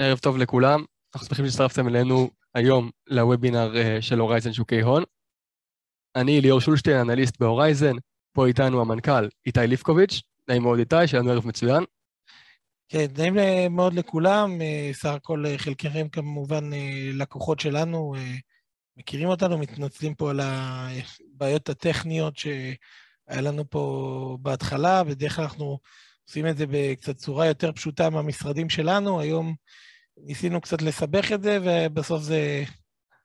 ערב טוב לכולם, אנחנו שמחים שהצטרפתם אלינו היום לוובינר אה, של הורייזן שוקי הון. אני ליאור שולשטיין, אנליסט בהורייזן, פה איתנו המנכ"ל איתי ליפקוביץ', נעים מאוד איתי, שיהיה לנו ערב מצוין. כן, נעים מאוד לכולם, אה, סך הכל אה, חלקכם כמובן לקוחות שלנו, מכירים אותנו, מתנצלים פה על הבעיות הטכניות שהיה לנו פה בהתחלה, בדרך כלל אנחנו עושים את זה בקצת צורה יותר פשוטה מהמשרדים שלנו, היום ניסינו קצת לסבך את זה, ובסוף זה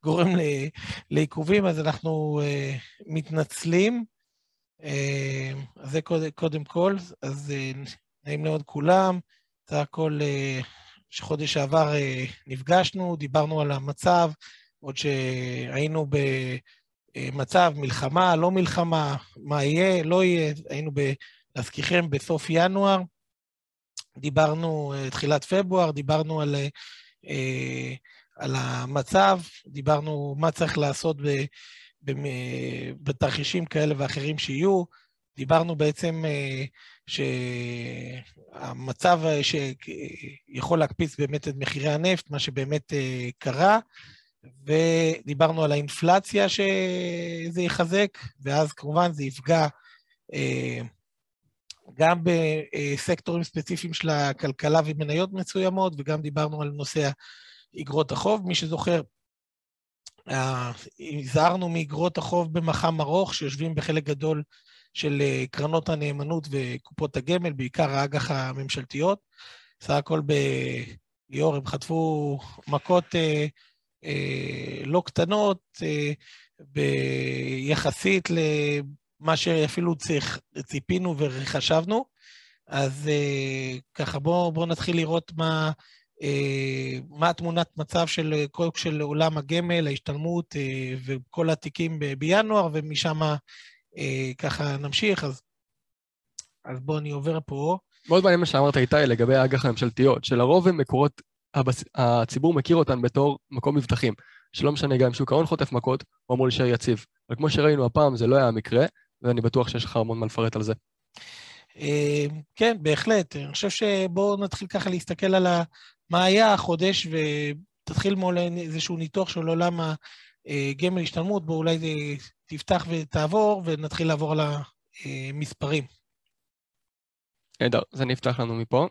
גורם לעיכובים, אז אנחנו uh, מתנצלים. Uh, אז זה קודם, קודם כל, אז uh, נעים מאוד כולם. סך הכל, שחודש שעבר נפגשנו, דיברנו על המצב, עוד שהיינו במצב מלחמה, לא מלחמה, מה יהיה, לא יהיה, היינו, ב, להזכירכם, בסוף ינואר. דיברנו, אה, תחילת פברואר, דיברנו על, אה, על המצב, דיברנו מה צריך לעשות בתרחישים כאלה ואחרים שיהיו, דיברנו בעצם אה, שהמצב שיכול להקפיץ באמת את מחירי הנפט, מה שבאמת קרה, ודיברנו על האינפלציה שזה יחזק, ואז כמובן זה יפגע גם בסקטורים ספציפיים של הכלכלה ומניות מסוימות, וגם דיברנו על נושא איגרות החוב. מי שזוכר, הזהרנו מאיגרות החוב במח"מ ארוך, שיושבים בחלק גדול של אה, קרנות הנאמנות וקופות הגמל, בעיקר האג"ח הממשלתיות. סך הכל ליאור הם חטפו מכות אה, אה, לא קטנות, אה, ביחסית מה שאפילו צריך, ציפינו וחשבנו. אז אה, ככה, בואו בוא נתחיל לראות מה, אה, מה התמונת מצב של, כל, של עולם הגמל, ההשתלמות אה, וכל התיקים ב, בינואר, ומשם אה, ככה נמשיך. אז, אז בואו אני עובר פה. מאוד מעניין מה שאמרת איתי לגבי האג"ח הממשלתיות, שלרוב הן מקורות, הבס... הציבור מכיר אותן בתור מקום מבטחים, שלא משנה גם אם שוק ההון חוטף מכות, הוא אמור להישאר יציב. אבל כמו שראינו הפעם, זה לא היה המקרה, ואני בטוח שיש לך המון מה לפרט על זה. אה, כן, בהחלט. אני חושב שבואו נתחיל ככה להסתכל על מה היה החודש, ותתחיל מול איזשהו ניתוח של עולם הגמל השתלמות, בואו אולי תפתח ותעבור, ונתחיל לעבור על המספרים. נהדר, אז אני אפתח לנו מפה.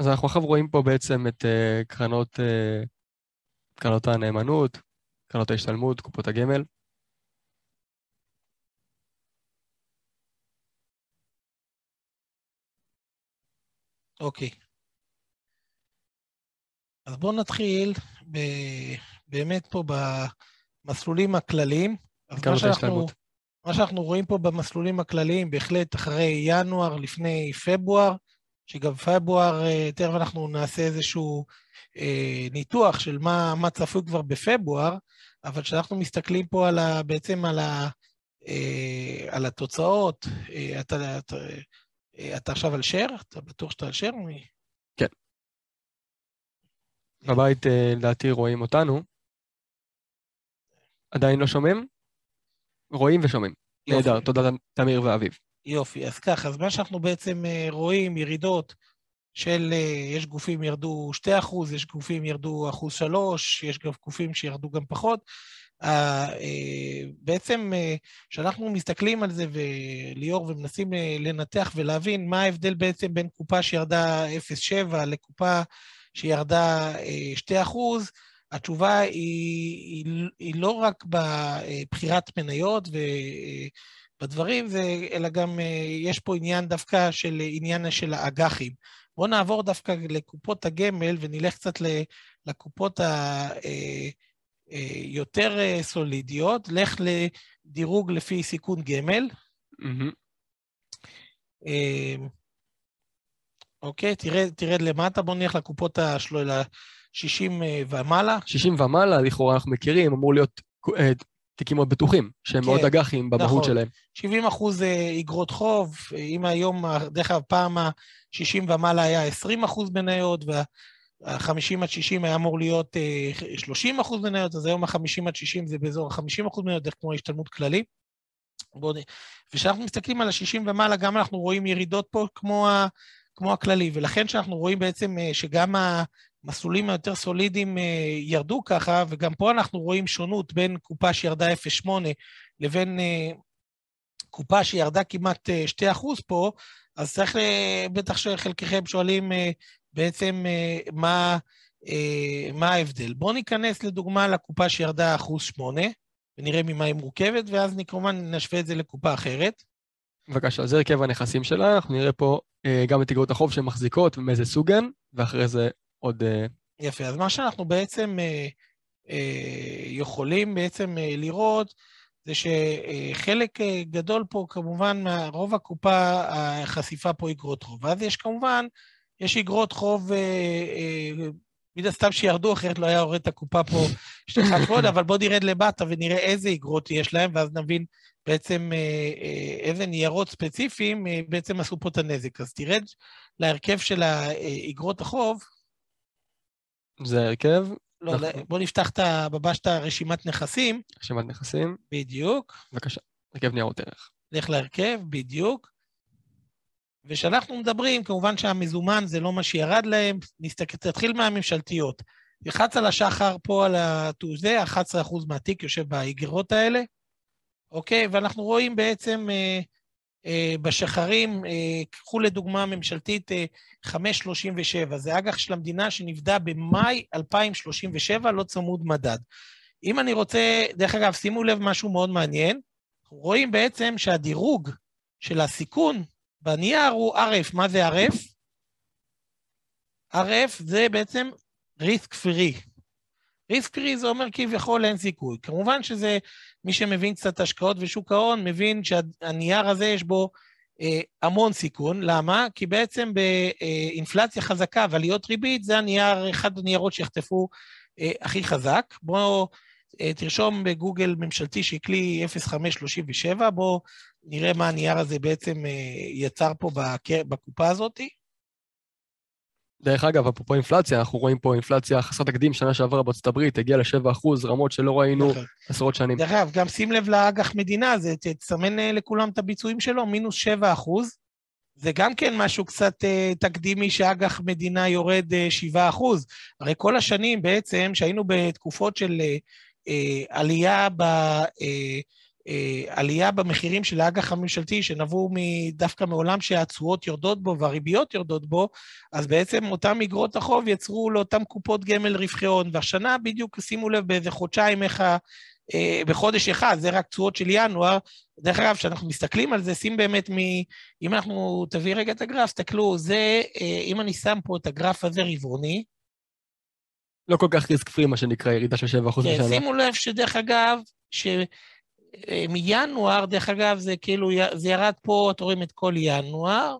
אז אנחנו עכשיו רואים פה בעצם את uh, קרנות, uh, קרנות הנאמנות, קרנות ההשתלמות, קופות הגמל. אוקיי. אז בואו נתחיל ב... באמת פה במסלולים הכלליים. אז מה שאנחנו, מה שאנחנו רואים פה במסלולים הכלליים, בהחלט אחרי ינואר, לפני פברואר, שגם פברואר, אה, תכף אנחנו נעשה איזשהו אה, ניתוח של מה, מה צפוי כבר בפברואר, אבל כשאנחנו מסתכלים פה על ה, בעצם על, ה, אה, על התוצאות, אה, אתה, אתה, אה, אתה עכשיו על share? אתה בטוח שאתה על share? כן. בבית, אה, לדעתי, רואים אותנו. עדיין לא שומעים? רואים ושומעים. נהדר, תודה תמיר ואביב. יופי, אז ככה, אז מה שאנחנו בעצם אה, רואים, ירידות של, אה, יש גופים ירדו 2%, יש גופים ירדו 1.3%, יש גם גופים שירדו גם פחות. אה, בעצם כשאנחנו מסתכלים על זה, וליאור, ומנסים לנתח ולהבין מה ההבדל בעצם בין קופה שירדה 0.7 לקופה שירדה 2%, התשובה היא, היא, היא לא רק בבחירת מניות, ו... בדברים, אלא גם אה, יש פה עניין דווקא של עניין של האג"חים. בואו נעבור דווקא לקופות הגמל ונלך קצת לקופות היותר אה, אה, סולידיות. לך לדירוג לפי סיכון גמל. אוקיי, תרד, תרד למטה, בואו נלך לקופות השלו, ל-60 ומעלה. 60 ומעלה, לכאורה אנחנו מכירים, אמור להיות תיקים מאוד בטוחים, שהם כן, מאוד אג"חים במהות נכון. שלהם. 70 אחוז איגרות חוב, אם היום, דרך אגב, פעם ה-60 ומעלה היה 20 אחוז מניות, וה-50 עד 60 היה אמור להיות אה, 30 אחוז מניות, אז היום ה-50 עד 60 זה באזור ה-50 אחוז מניות, דרך כמו השתלמות כללי. וכשאנחנו מסתכלים על ה-60 ומעלה, גם אנחנו רואים ירידות פה כמו, ה, כמו הכללי, ולכן כשאנחנו רואים בעצם אה, שגם המסלולים היותר סולידיים אה, ירדו ככה, וגם פה אנחנו רואים שונות בין קופה שירדה 0.8 לבין אה, קופה שירדה כמעט אה, 2% פה, אז צריך, אה, בטח שחלקכם שואלים אה, בעצם אה, מה, אה, מה ההבדל. בואו ניכנס לדוגמה לקופה שירדה 1.8%, ונראה ממה היא מורכבת, ואז כמובן נשווה את זה לקופה אחרת. בבקשה, זה הרכב הנכסים שלה, אנחנו נראה פה אה, גם את אגרות החוב שהן מחזיקות ומאיזה סוג הן, ואחרי זה עוד... אה, יפה, אז מה שאנחנו בעצם אה, אה, יכולים בעצם אה, לראות, זה שחלק אה, גדול פה, כמובן, רוב הקופה, החשיפה פה אגרות חוב. ואז יש כמובן, יש אגרות חוב, אה, אה, מן הסתם שירדו, אחרת לא היה יורד את הקופה פה שתי חלקות, אבל בואו נרד למטה ונראה איזה אגרות יש להם, ואז נבין בעצם אה, איזה ניירות ספציפיים בעצם עשו פה את הנזק. אז תרד להרכב של האגרות החוב, זה הרכב, לא, אנחנו- בוא נפתח את ה- ממש את הרשימת נכסים, רשימת נכסים, בדיוק. בבקשה, הרכב ניירות ערך. לך להרכב, בדיוק. וכשאנחנו מדברים, כמובן שהמזומן זה לא מה שירד להם, נסתכל, תתחיל מהממשלתיות. תלחץ על השחר פה, על זה, 11% מהתיק יושב באיגרות האלה, אוקיי? ואנחנו רואים בעצם אה, בשחרים, אה, קחו לדוגמה ממשלתית אה, 537, זה אג"ח של המדינה שנפדה במאי 2037, לא צמוד מדד. אם אני רוצה, דרך אגב, שימו לב משהו מאוד מעניין, רואים בעצם שהדירוג של הסיכון בנייר הוא RF. מה זה RF? RF זה בעצם risk free. Risk free זה אומר כביכול אין סיכוי. כמובן שזה, מי שמבין קצת השקעות ושוק ההון, מבין שהנייר הזה יש בו אה, המון סיכון. למה? כי בעצם באינפלציה חזקה ועליות ריבית, זה הנייר, אחד הניירות שיחטפו אה, הכי חזק. בואו אה, תרשום בגוגל ממשלתי כלי 0537, בואו נראה מה הנייר הזה בעצם אה, יצר פה בק- בקופה הזאת. דרך אגב, אפרופו אינפלציה, אנחנו רואים פה אינפלציה חסרת תקדים, שנה שעברה בארצות הברית, הגיעה ל-7%, רמות שלא ראינו נכון. עשרות שנים. דרך אגב, גם שים לב לאג"ח מדינה, זה תסמן אה, לכולם את הביצועים שלו, מינוס 7 אחוז. זה גם כן משהו קצת אה, תקדימי שאג"ח מדינה יורד אה, 7 אחוז. הרי כל השנים בעצם, שהיינו בתקופות של אה, אה, עלייה ב... אה, עלייה במחירים של האג"ח הממשלתי, שנבעו דווקא מעולם שהתשואות יורדות בו והריביות יורדות בו, אז בעצם אותם אגרות החוב יצרו לאותם קופות גמל רווחי הון. והשנה בדיוק, שימו לב באיזה חודשיים איך ה... אה, בחודש אחד, זה רק תשואות של ינואר. דרך אגב, כשאנחנו מסתכלים על זה, שים באמת מ... אם אנחנו, תביא רגע את הגרף, תסתכלו, זה, אה, אם אני שם פה את הגרף הזה רבעוני, לא כל כך ריסק פרי, מה שנקרא, ירידה של 7% כן, בשנה. שימו לב שדרך אגב, שמינואר, דרך אגב, זה כאילו, זה ירד פה, אתם רואים את כל ינואר,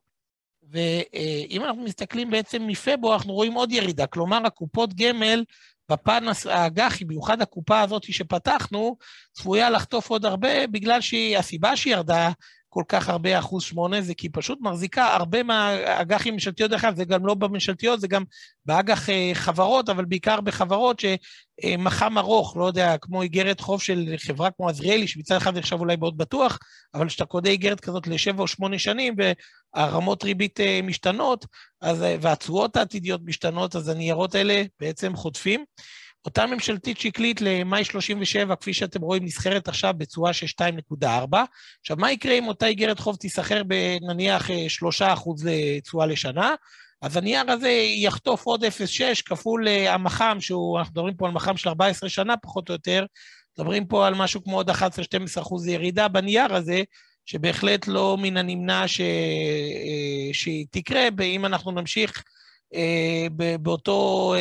ואם אנחנו מסתכלים בעצם מפברואר, אנחנו רואים עוד ירידה. כלומר, הקופות גמל, בפן האג"חי, במיוחד הקופה הזאת שפתחנו, צפויה לחטוף עוד הרבה, בגלל שהסיבה שהיא ירדה כל כך הרבה, אחוז שמונה, זה כי היא פשוט מחזיקה הרבה מהאג"חים ממשלתיות, דרך אגב, זה גם לא בממשלתיות, זה גם באג"ח אה, חברות, אבל בעיקר בחברות שמח"מ ארוך, לא יודע, כמו איגרת חוב של חברה כמו עזריאלי, שמצד אחד נחשב אולי מאוד בטוח, אבל כשאתה קונה איגרת כזאת לשבע או שמונה שנים, והרמות ריבית אה, משתנות, אז, אה, והתשואות העתידיות משתנות, אז הניירות האלה בעצם חוטפים. אותה ממשלתית שקלית למאי 37, כפי שאתם רואים, נסחרת עכשיו בתשואה של 2.4. עכשיו, מה יקרה אם אותה איגרת חוב תיסחר בנניח 3% לתשואה לשנה? אז הנייר הזה יחטוף עוד 0.6 כפול אה, המח"מ, שהוא, אנחנו מדברים פה על מח"מ של 14 שנה פחות או יותר, מדברים פה על משהו כמו עוד 11-12 אחוז ירידה בנייר הזה, שבהחלט לא מן הנמנע ש... אה, שהיא תקרה, אם אנחנו נמשיך אה, באותו אה,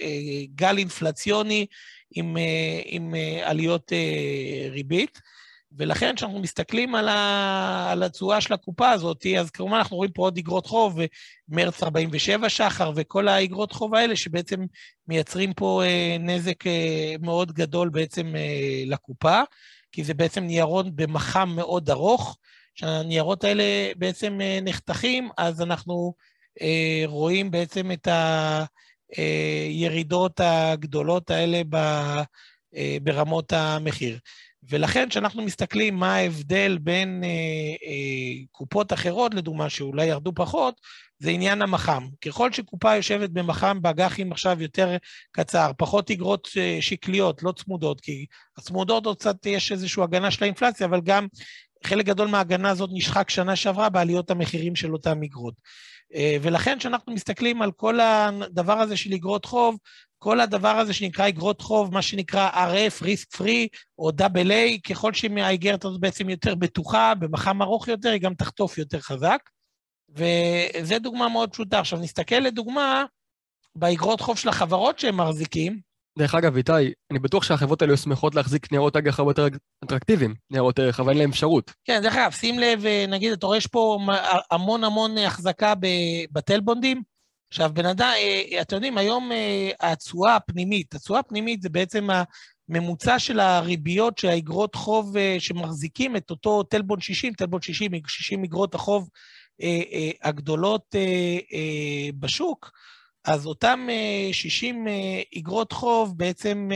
אה, גל אינפלציוני עם, אה, עם אה, עליות אה, ריבית. ולכן כשאנחנו מסתכלים על, ה... על התשואה של הקופה הזאת, אז כמובן אנחנו רואים פה עוד אגרות חוב, מרץ 47 שחר, וכל האגרות חוב האלה שבעצם מייצרים פה אה, נזק אה, מאוד גדול בעצם אה, לקופה, כי זה בעצם ניירות במח"מ מאוד ארוך. כשהניירות האלה בעצם אה, נחתכים, אז אנחנו אה, רואים בעצם את הירידות הגדולות האלה ב... אה, ברמות המחיר. ולכן כשאנחנו מסתכלים מה ההבדל בין אה, אה, קופות אחרות, לדוגמה, שאולי ירדו פחות, זה עניין המח"מ. ככל שקופה יושבת במח"מ באג"חים עכשיו יותר קצר, פחות אגרות אה, שקליות, לא צמודות, כי הצמודות עוד קצת יש איזושהי הגנה של האינפלציה, אבל גם חלק גדול מההגנה הזאת נשחק שנה שעברה בעליות המחירים של אותם אגרות. אה, ולכן כשאנחנו מסתכלים על כל הדבר הזה של אגרות חוב, כל הדבר הזה שנקרא אגרות חוב, מה שנקרא RF, risk free, או AA, ככל שהאיגרת הזאת בעצם יותר בטוחה, במח"מ ארוך יותר, היא גם תחטוף יותר חזק. וזו דוגמה מאוד פשוטה. עכשיו, נסתכל לדוגמה באגרות חוב של החברות שהם מחזיקים. דרך אגב, איתי, אני בטוח שהחברות האלה שמחות להחזיק ניירות אג"ח הרבה יותר אטרקטיביים, ניירות ערך, אבל אין להם אפשרות. כן, דרך אגב, שים לב, נגיד, אתה רואה, יש פה המון המון החזקה בטלבונדים. עכשיו, בן אדם, אה, אתם יודעים, היום אה, התשואה הפנימית, התשואה הפנימית זה בעצם הממוצע של הריביות של האגרות חוב אה, שמחזיקים את אותו טלבון 60, טלבון 60, 60 אגרות החוב הגדולות בשוק, אז אותם 60 אגרות חוב בעצם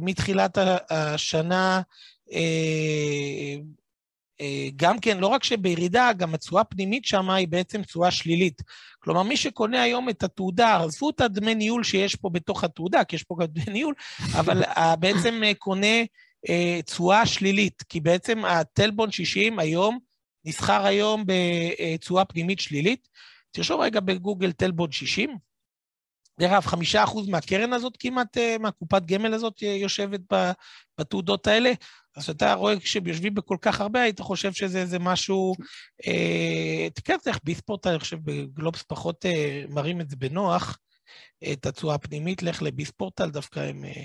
מתחילת השנה אה, גם כן, לא רק שבירידה, גם התשואה הפנימית שם היא בעצם תשואה שלילית. כלומר, מי שקונה היום את התעודה, עזבו את הדמי ניהול שיש פה בתוך התעודה, כי יש פה גם דמי ניהול, אבל בעצם אה, קונה אה, תשואה שלילית, כי בעצם הטלבון 60 היום, נסחר היום בתשואה פנימית שלילית. תרשום רגע בגוגל טלבון 60. דרך אגב, חמישה אחוז מהקרן הזאת כמעט, מהקופת גמל הזאת יושבת בתעודות האלה. אז אתה רואה כשהם יושבים בכל כך הרבה, היית חושב שזה איזה משהו... אה, תקרא את זה ביספורט, אני חושב בגלובס פחות אה, מראים את זה בנוח, את התשואה הפנימית, לך לביספורטל, דווקא הם אה,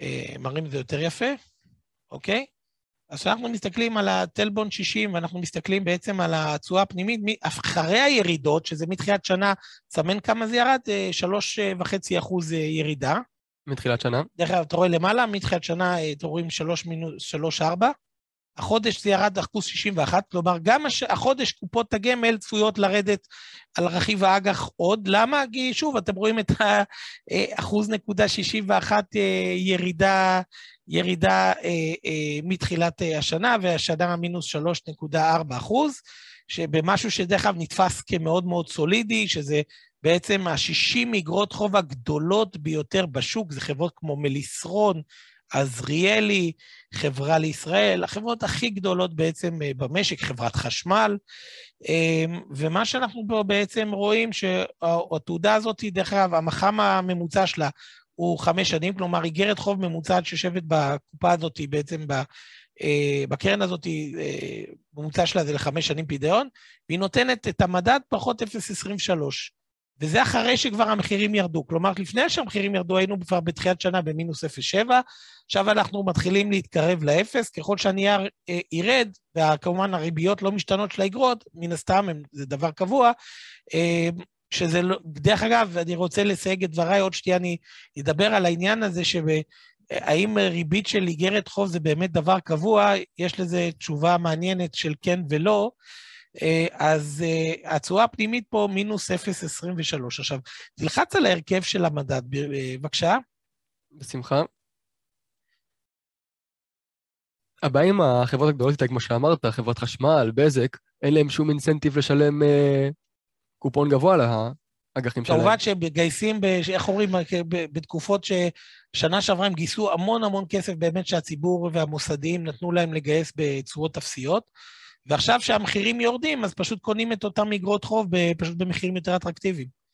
אה, מראים את זה יותר יפה, אוקיי? אז כשאנחנו מסתכלים על הטלבון 60, ואנחנו מסתכלים בעצם על התשואה הפנימית, אחרי הירידות, שזה מתחילת שנה, סמן כמה זה ירד? 3.5 אה, אחוז אה, ירידה. מתחילת שנה. דרך אגב, אתה רואה למעלה, מתחילת שנה, אה, אתם רואים 3 מינוס, 3, 4. החודש זה ירד אחוז 61, כלומר, גם הש... החודש קופות הגמל צפויות לרדת על רכיב האג"ח עוד. למה? כי שוב, אתם רואים את האחוז אה, נקודה 61 אה, ירידה, ירידה מתחילת השנה, והשנה מינוס 3.4 אחוז, שבמשהו שדרך אגב נתפס כמאוד מאוד סולידי, שזה בעצם ה-60 אגרות חוב הגדולות ביותר בשוק, זה חברות כמו מליסרון, עזריאלי, חברה לישראל, החברות הכי גדולות בעצם אה, במשק, חברת חשמל. אמ, ומה שאנחנו פה בעצם רואים, שהתעודה הזאת, דרך אגב, המח"מ הממוצע שלה הוא חמש שנים, כלומר, איגרת חוב ממוצעת שיושבת בקופה הזאת, בעצם ב... אה, בקרן הזאת, אה, ממוצע שלה זה לחמש שנים פדיון, והיא נותנת את המדד פחות 0.23. וזה אחרי שכבר המחירים ירדו. כלומר, לפני שהמחירים ירדו, היינו כבר בתחילת שנה במינוס 0.7, עכשיו אנחנו מתחילים להתקרב לאפס, ככל שהנייר אה, ירד, וכמובן הריביות לא משתנות של האגרות, מן הסתם הם, זה דבר קבוע, אה, שזה לא, דרך אגב, אני רוצה לסייג את דבריי, עוד שנייה אני אדבר על העניין הזה, שהאם ריבית של איגרת חוב זה באמת דבר קבוע, יש לזה תשובה מעניינת של כן ולא. אה, אז אה, התשואה הפנימית פה מינוס 0.23. עכשיו, תלחץ על ההרכב של המדד, אה, בבקשה. בשמחה. הבעיה עם החברות הגדולות איתה, כמו שאמרת, חברת חשמל, בזק, אין להם שום אינסנטיב לשלם אה, קופון גבוה לאג"חים שלהם. כמובן שהם מגייסים, איך אומרים, בתקופות ששנה שעברה הם גייסו המון המון כסף באמת שהציבור והמוסדיים נתנו להם לגייס בצורות אפסיות. ועכשיו שהמחירים יורדים, אז פשוט קונים את אותם אגרות חוב פשוט במחירים יותר אטרקטיביים.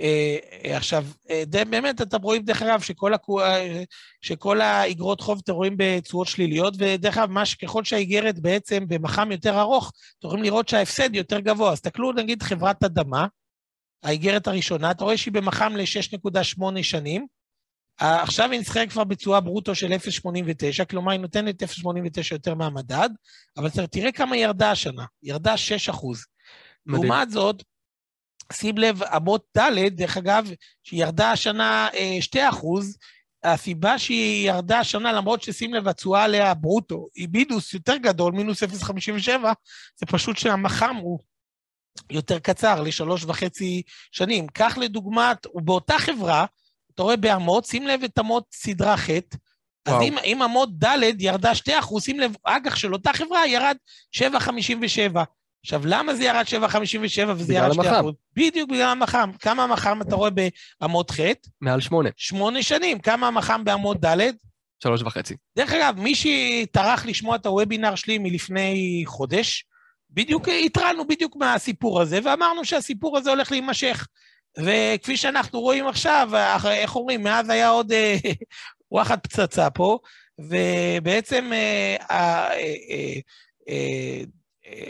אה, עכשיו, אה, באמת, אתם רואים, דרך אגב, שכל, הקו... אה, האגרות חוב אתם רואים בתשואות שליליות, ודרך אגב, ככל שהאיגרת בעצם במח"מ יותר ארוך, אתם יכולים לראות שההפסד יותר גבוה. אז תסתכלו, נגיד, חברת אדמה, האיגרת הראשונה, אתה רואה שהיא במח"מ ל-6.8 שנים, עכשיו היא נסחרת כבר בתשואה ברוטו של 0.89, כלומר היא נותנת 0.89 יותר מהמדד, אבל תראה כמה היא ירדה השנה, ירדה 6 אחוז. לעומת זאת, שים לב, אמות ד', דרך אגב, שהיא ירדה השנה 2 אה, אחוז, הסיבה שהיא ירדה השנה, למרות ששים לב, התשואה עליה ברוטו, היא מינוס יותר גדול, מינוס 0.57, זה פשוט שהמח"מ הוא יותר קצר, לשלוש וחצי שנים. כך לדוגמת, ובאותה חברה, אתה רואה באמות, שים לב את אמות סדרה ח', אז אם, אם אמות ד' ירדה 2 אחוז, שים לב, אג"ח של אותה חברה ירד 7.57. עכשיו, למה זה ירד 7.57 וזה ירד 2 אחוז? בדיוק בגלל המח"מ. כמה המח"מ אתה רואה באמות ח'? מעל 8. 8 שנים. כמה המח"מ באמות ד'? שלוש וחצי. דרך אגב, מי שטרח לשמוע את הוובינר שלי מלפני חודש, בדיוק התרענו בדיוק מהסיפור הזה, ואמרנו שהסיפור הזה הולך להימשך. וכפי שאנחנו רואים עכשיו, איך אומרים, מאז היה עוד אה, וואחד פצצה פה, ובעצם אה, אה,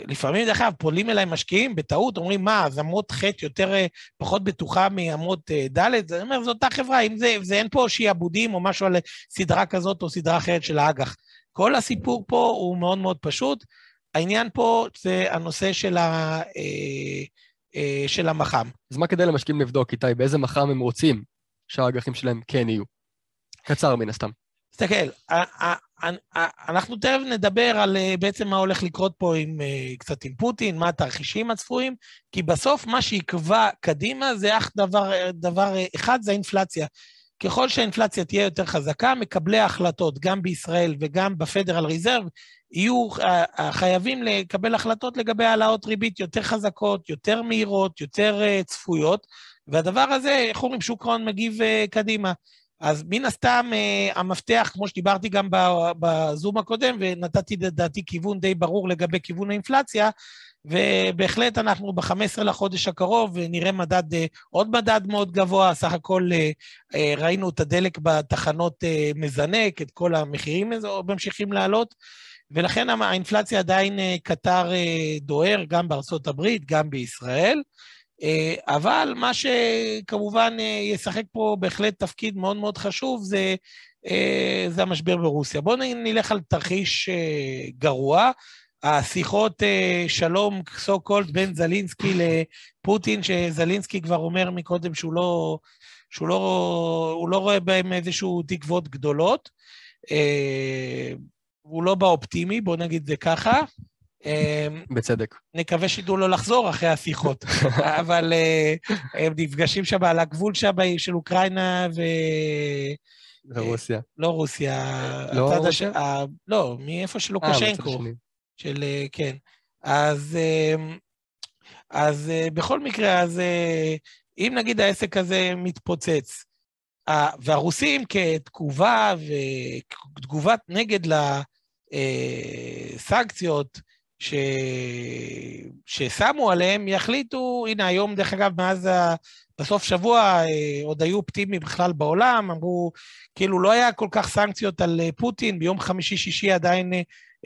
לפעמים, דרך אגב, פולים אליי משקיעים בטעות, אומרים, מה, אז אמות ח' יותר, פחות בטוחה מאמות ד', אני אומר, זו אותה חברה, אם זה, זה אין פה שיעבודים או משהו על סדרה כזאת או סדרה אחרת של האג"ח. כל הסיפור פה הוא מאוד מאוד פשוט. העניין פה זה הנושא של ה... אה, של המח"מ. אז מה כדאי למשקיעים לבדוק, איתי? באיזה מח"מ הם רוצים שהאג"חים שלהם כן יהיו? קצר מן הסתם. תסתכל, אנחנו תכף נדבר על אה, בעצם מה הולך לקרות פה עם אה, קצת עם פוטין, מה התרחישים הצפויים, כי בסוף מה שיקבע קדימה זה אך דבר, דבר אחד, זה האינפלציה. ככל שהאינפלציה תהיה יותר חזקה, מקבלי ההחלטות, גם בישראל וגם בפדרל ריזרב, יהיו אה, חייבים לקבל החלטות לגבי העלאות ריבית יותר חזקות, יותר מהירות, יותר אה, צפויות, והדבר הזה, איך אומרים, שוק ההון מגיב אה, קדימה. אז מן הסתם המפתח, כמו שדיברתי גם בזום הקודם, ונתתי לדעתי כיוון די ברור לגבי כיוון האינפלציה, ובהחלט אנחנו ב-15 לחודש הקרוב נראה מדד, עוד מדד מאוד גבוה, סך הכל ראינו את הדלק בתחנות מזנק, את כל המחירים ממשיכים לעלות. ולכן האינפלציה עדיין אה, קטר אה, דוהר, גם בארצות הברית, גם בישראל. אה, אבל מה שכמובן ישחק פה בהחלט תפקיד מאוד מאוד חשוב זה, זה המשבר ברוסיה. בואו נלך על תרחיש גרוע. השיחות שלום, סו קולד, בין זלינסקי לפוטין, שזלינסקי כבר אומר מקודם שהוא לא, שהוא לא, לא רואה בהם איזשהו תקוות גדולות. הוא לא באופטימי, בוא נגיד זה ככה. אמ, בצדק. נקווה שידעו לו לחזור אחרי השיחות, אבל אה, הם נפגשים שם על הגבול שם של אוקראינה ו... ורוסיה. אה, לא רוסיה. לא רוסיה? לא, מאיפה של אה, לוקשנקו. של, כן. אז, אמ, אז בכל מקרה, אז אם נגיד העסק הזה מתפוצץ, והרוסים כתגובה ותגובת נגד לסנקציות ש... ששמו עליהם, יחליטו, הנה היום, דרך אגב, מאז ה... בסוף שבוע אה, עוד היו אופטימיים בכלל בעולם, אמרו, כאילו לא היה כל כך סנקציות על אה, פוטין, ביום חמישי-שישי עדיין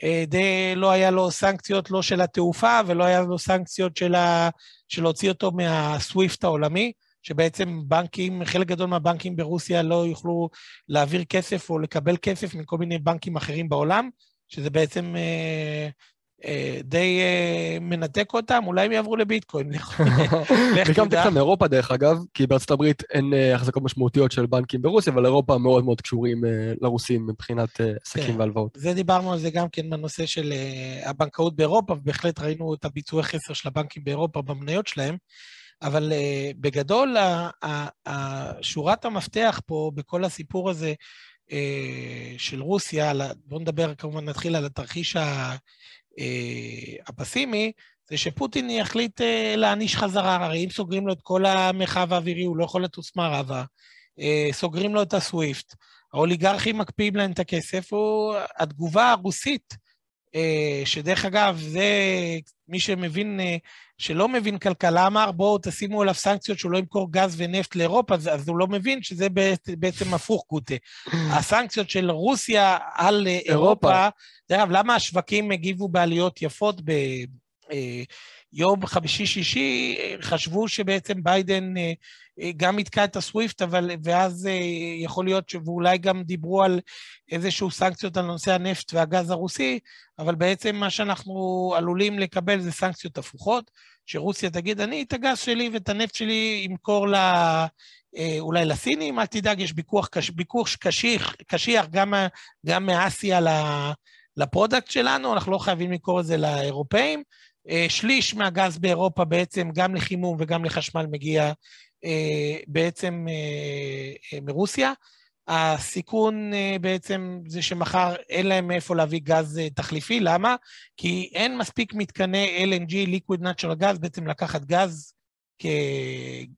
אה, די לא היה לו סנקציות לא של התעופה ולא היה לו סנקציות של, ה... של להוציא אותו מהסוויפט העולמי. שבעצם בנקים, חלק גדול מהבנקים ברוסיה לא יוכלו להעביר כסף או לקבל כסף מכל מיני בנקים אחרים בעולם, שזה בעצם אה, אה, די אה, מנתק אותם, אולי הם יעברו לביטקוין. וגם תקצה מאירופה דרך אגב, כי בארצות הברית אין החזקות משמעותיות של בנקים ברוסיה, אבל אירופה מאוד מאוד קשורים לרוסים מבחינת עסקים כן. והלוואות. זה דיברנו על זה גם כן בנושא של הבנקאות באירופה, ובהחלט ראינו את הביצועי חסר של הבנקים באירופה במניות שלהם. אבל בגדול, שורת המפתח פה בכל הסיפור הזה של רוסיה, בואו נדבר, כמובן נתחיל על התרחיש ה, uh, הפסימי, זה שפוטין יחליט uh, להעניש חזרה, הרי אם סוגרים לו את כל המרחב האווירי, הוא לא יכול לטוס מערבה, סוגרים לו את הסוויפט, האוליגרכים מקפיאים להם את הכסף, הוא, התגובה הרוסית, שדרך אגב, זה מי שמבין שלא מבין כלכלה אמר, בואו תשימו עליו סנקציות שהוא לא ימכור גז ונפט לאירופה, אז, אז הוא לא מבין שזה בעצם הפוך גוטה. הסנקציות של רוסיה על אירופה, דרך אגב, למה השווקים הגיבו בעליות יפות ב... אה, יום חמישי-שישי חשבו שבעצם ביידן אה, גם יתקע את הסוויפט, אבל, ואז יכול להיות, ואולי גם דיברו על איזשהו סנקציות על נושא הנפט והגז הרוסי, אבל בעצם מה שאנחנו עלולים לקבל זה סנקציות הפוכות, שרוסיה תגיד, אני את הגז שלי ואת הנפט שלי אמכור ל... אולי לסינים, אל תדאג, יש ביקוש, ביקוש קשיח, גם, גם מאסיה ל-product שלנו, אנחנו לא חייבים למכור את זה לאירופאים. אה, שליש מהגז באירופה בעצם, גם לחימום וגם לחשמל, מגיע אה, בעצם אה, מרוסיה. הסיכון בעצם זה שמחר אין להם מאיפה להביא גז תחליפי, למה? כי אין מספיק מתקני LNG, liquid natural gas, בעצם לקחת גז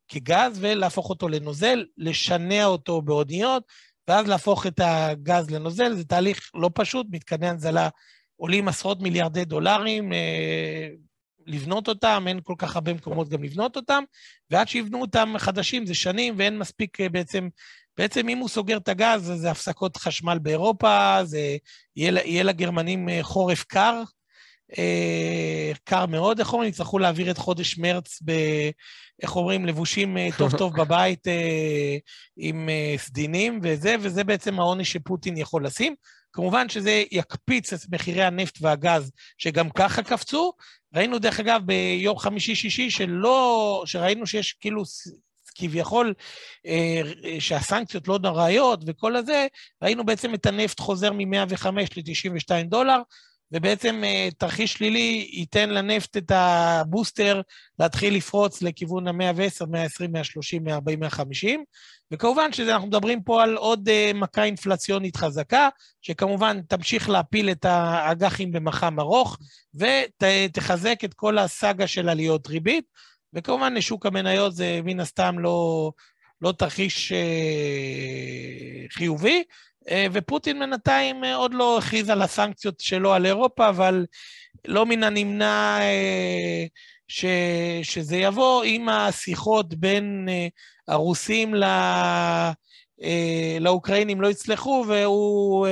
כגז ולהפוך אותו לנוזל, לשנע אותו באוניות, ואז להפוך את הגז לנוזל, זה תהליך לא פשוט, מתקני הנזלה עולים עשרות מיליארדי דולרים, אה, לבנות אותם, אין כל כך הרבה מקומות גם לבנות אותם, ועד שיבנו אותם חדשים זה שנים ואין מספיק אה, בעצם, בעצם אם הוא סוגר את הגז, זה הפסקות חשמל באירופה, זה יהיה, יהיה לגרמנים אה, חורף קר, אה, קר מאוד, איך אומרים? יצטרכו להעביר את חודש מרץ ב... איך אומרים? לבושים אה, טוב טוב בבית אה, עם אה, סדינים וזה, וזה בעצם העונש שפוטין יכול לשים. כמובן שזה יקפיץ את מחירי הנפט והגז, שגם ככה קפצו. ראינו, דרך אגב, ביום חמישי-שישי, שלא... שראינו שיש כאילו כביכול אה, שהסנקציות לא נוראיות וכל הזה, ראינו בעצם את הנפט חוזר מ-105 ל-92 דולר, ובעצם אה, תרחיש שלילי ייתן לנפט את הבוסטר להתחיל לפרוץ לכיוון ה-110, 120, 130, 140, 150, וכמובן שאנחנו מדברים פה על עוד אה, מכה אינפלציונית חזקה, שכמובן תמשיך להפיל את האג"חים במח"מ ארוך, ותחזק את כל הסאגה של עליות ריבית, וכמובן לשוק המניות זה מן הסתם לא, לא תרחיש אה, חיובי, ופוטין בינתיים אה, עוד לא הכריז על הסנקציות שלו על אירופה, אבל לא מן הנמנע אה, ש, שזה יבוא עם השיחות בין הרוסים ל, לאוקראינים לא יצלחו, והוא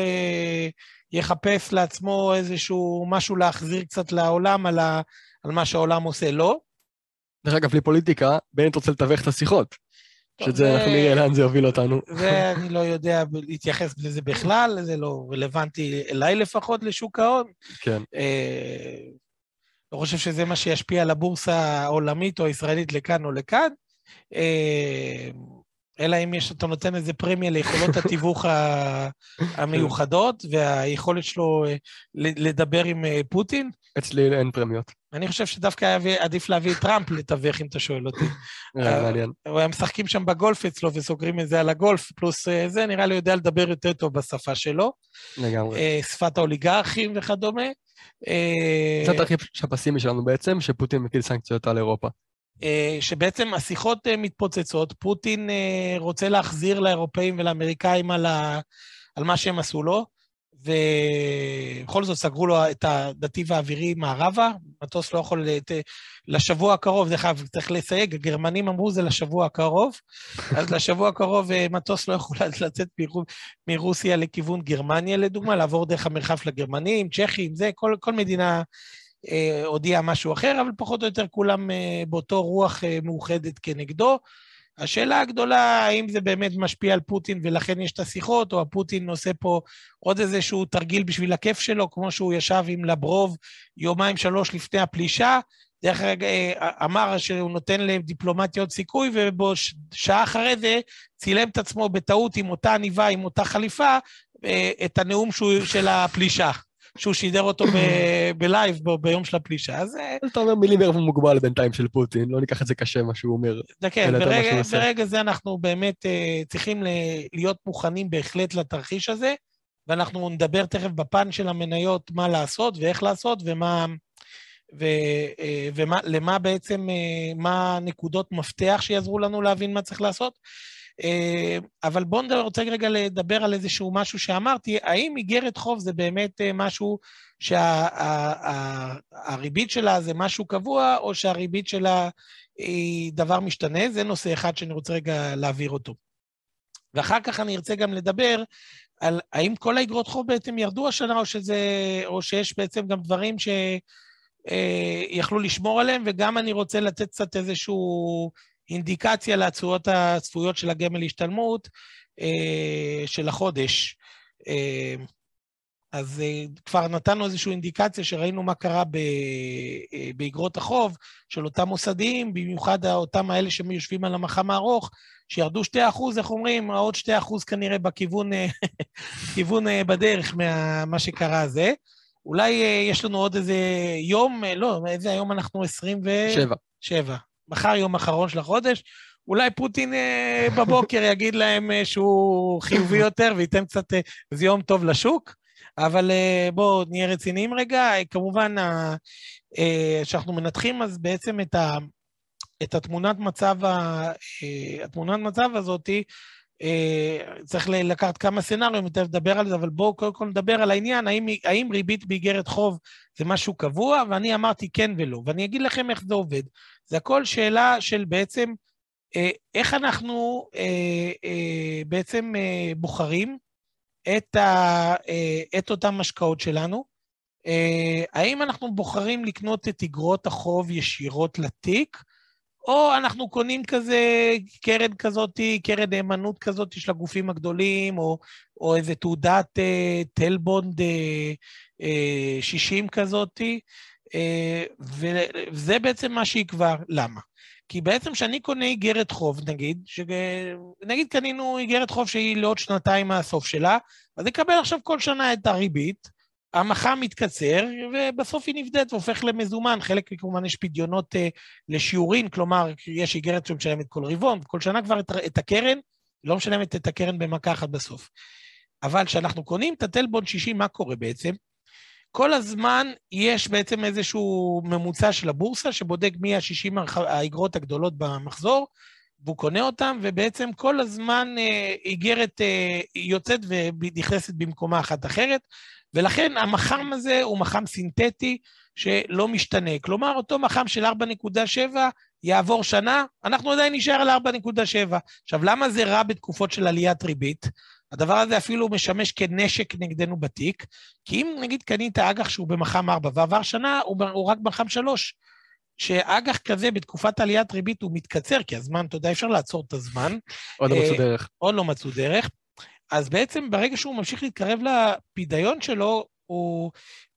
יחפש לעצמו איזשהו משהו להחזיר קצת לעולם על, ה, על מה שהעולם עושה. לא? דרך אגב, בלי פוליטיקה, בנט רוצה לתווך את השיחות. שזה, אנחנו נראה לאן זה יוביל אותנו. זה, אני לא יודע להתייחס לזה בכלל, זה לא רלוונטי אליי לפחות, לשוק ההון. כן. אה, לא חושב שזה מה שישפיע על הבורסה העולמית או הישראלית לכאן או לכאן. אלא אם יש, אתה נותן איזה פרמיה ליכולות התיווך המיוחדות והיכולת שלו אה, לדבר עם אה, פוטין. אצלי אין פרמיות. אני חושב שדווקא היה עדיף להביא את טראמפ לתווך, אם אתה שואל אותי. אה, מעניין. הוא היה משחקים שם בגולף אצלו וסוגרים את זה על הגולף, פלוס זה, נראה לי יודע לדבר יותר טוב בשפה שלו. לגמרי. שפת האוליגרכים וכדומה. קצת הכי הפסימי שלנו בעצם, שפוטין מטיל סנקציות על אירופה. אה, שבעצם השיחות אה, מתפוצצות, פוטין אה, רוצה להחזיר לאירופאים ולאמריקאים על, ה, על מה שהם עשו לו, ובכל זאת סגרו לו את הנתיב האווירי מערבה, מטוס לא יכול, את, לשבוע הקרוב, דרך אגב, צריך לסייג, הגרמנים אמרו זה לשבוע הקרוב, אז לשבוע הקרוב מטוס לא יכול לצאת מרוסיה לכיוון גרמניה, לדוגמה, לעבור דרך המרחב של הגרמנים, צ'כים, זה, כל, כל מדינה הודיע משהו אחר, אבל פחות או יותר כולם אה, באותו רוח אה, מאוחדת כנגדו. השאלה הגדולה, האם זה באמת משפיע על פוטין ולכן יש את השיחות, או הפוטין עושה פה עוד איזשהו תרגיל בשביל הכיף שלו, כמו שהוא ישב עם לברוב יומיים שלוש לפני הפלישה, דרך אגב, אמר שהוא נותן לדיפלומטיה עוד סיכוי, ובשעה אחרי זה צילם את עצמו בטעות עם אותה עניבה, עם אותה חליפה, את הנאום של הפלישה. שהוא שידר אותו בלייב ביום של הפלישה, אז... אה, אתה אומר מילים בערב מוגבל בינתיים של פוטין, לא ניקח את זה קשה, מה שהוא אומר. כן, ברגע זה אנחנו באמת אה, צריכים להיות מוכנים בהחלט לתרחיש הזה, ואנחנו נדבר תכף בפן של המניות מה לעשות ואיך לעשות ומה... ולמה אה, בעצם, מה נקודות מפתח שיעזרו לנו להבין מה צריך לעשות. אה, אבל בואו נדבר, רוצה רגע לדבר על איזשהו משהו שאמרתי, האם איגרת חוב זה באמת אה, משהו שהריבית שה, שלה זה משהו קבוע, או שהריבית שלה היא דבר משתנה? זה נושא אחד שאני רוצה רגע להעביר אותו. ואחר כך אני ארצה גם לדבר על האם כל האגרות חוב בעצם ירדו השנה, או, שזה, או שיש בעצם גם דברים שיכלו אה, לשמור עליהם, וגם אני רוצה לתת קצת איזשהו אינדיקציה לתשואות הצפויות של הגמל השתלמות של החודש. אז כבר נתנו איזושהי אינדיקציה שראינו מה קרה באגרות החוב של אותם מוסדיים, במיוחד אותם האלה שיושבים על המח"מ הארוך, שירדו 2 אחוז, איך אומרים? עוד 2 אחוז כנראה בכיוון כיוון בדרך ממה שקרה זה. אולי יש לנו עוד איזה יום, לא, איזה היום אנחנו? 27. 7. מחר יום אחרון של החודש. אולי פוטין בבוקר יגיד להם שהוא חיובי יותר וייתן קצת, איזה יום טוב לשוק. אבל בואו נהיה רציניים רגע. כמובן, כשאנחנו מנתחים אז בעצם את, ה, את התמונת מצב, ה, התמונת מצב הזאתי, צריך לקחת כמה סצנריונים, יותר לדבר על זה, אבל בואו קודם כל נדבר על העניין, האם, האם ריבית באיגרת חוב זה משהו קבוע, ואני אמרתי כן ולא. ואני אגיד לכם איך זה עובד. זה הכל שאלה של בעצם איך אנחנו בעצם בוחרים את, ה, את אותן השקעות שלנו. האם אנחנו בוחרים לקנות את אגרות החוב ישירות לתיק, או אנחנו קונים כזה קרן כזאת, קרן נאמנות כזאת של הגופים הגדולים, או, או איזה תעודת אה, טלבונד אה, אה, 60 כזאת, אה, וזה בעצם מה שיקבע. למה? כי בעצם כשאני קונה איגרת חוב, נגיד, ש... נגיד קנינו איגרת חוב שהיא לעוד שנתיים מהסוף שלה, אז יקבל עכשיו כל שנה את הריבית, המח"מ מתקצר, ובסוף היא נבדית והופך למזומן. חלק כמובן יש פדיונות uh, לשיעורין, כלומר, יש איגרת שמשלמת כל רבעון, כל שנה כבר את, את הקרן, לא משלמת את הקרן במכה אחת בסוף. אבל כשאנחנו קונים את הטלבון 60, מה קורה בעצם? כל הזמן יש בעצם איזשהו ממוצע של הבורסה, שבודק מי ה-60 האגרות הגדולות במחזור, והוא קונה אותן, ובעצם כל הזמן אה, איגרת אה, יוצאת ונכנסת במקומה אחת אחרת, ולכן המח"מ הזה הוא מח"מ סינתטי שלא משתנה. כלומר, אותו מח"מ של 4.7 יעבור שנה, אנחנו עדיין נשאר על 4.7. עכשיו, למה זה רע בתקופות של עליית ריבית? הדבר הזה אפילו משמש כנשק נגדנו בתיק, כי אם נגיד קנית אג"ח שהוא במח"מ 4 ועבר שנה, הוא, הוא רק במח"מ 3. שאג"ח כזה בתקופת עליית ריבית הוא מתקצר, כי הזמן, אתה יודע, אפשר לעצור את הזמן. עוד לא מצאו דרך. עוד לא מצאו דרך. אז בעצם ברגע שהוא ממשיך להתקרב לפדיון שלו, הוא,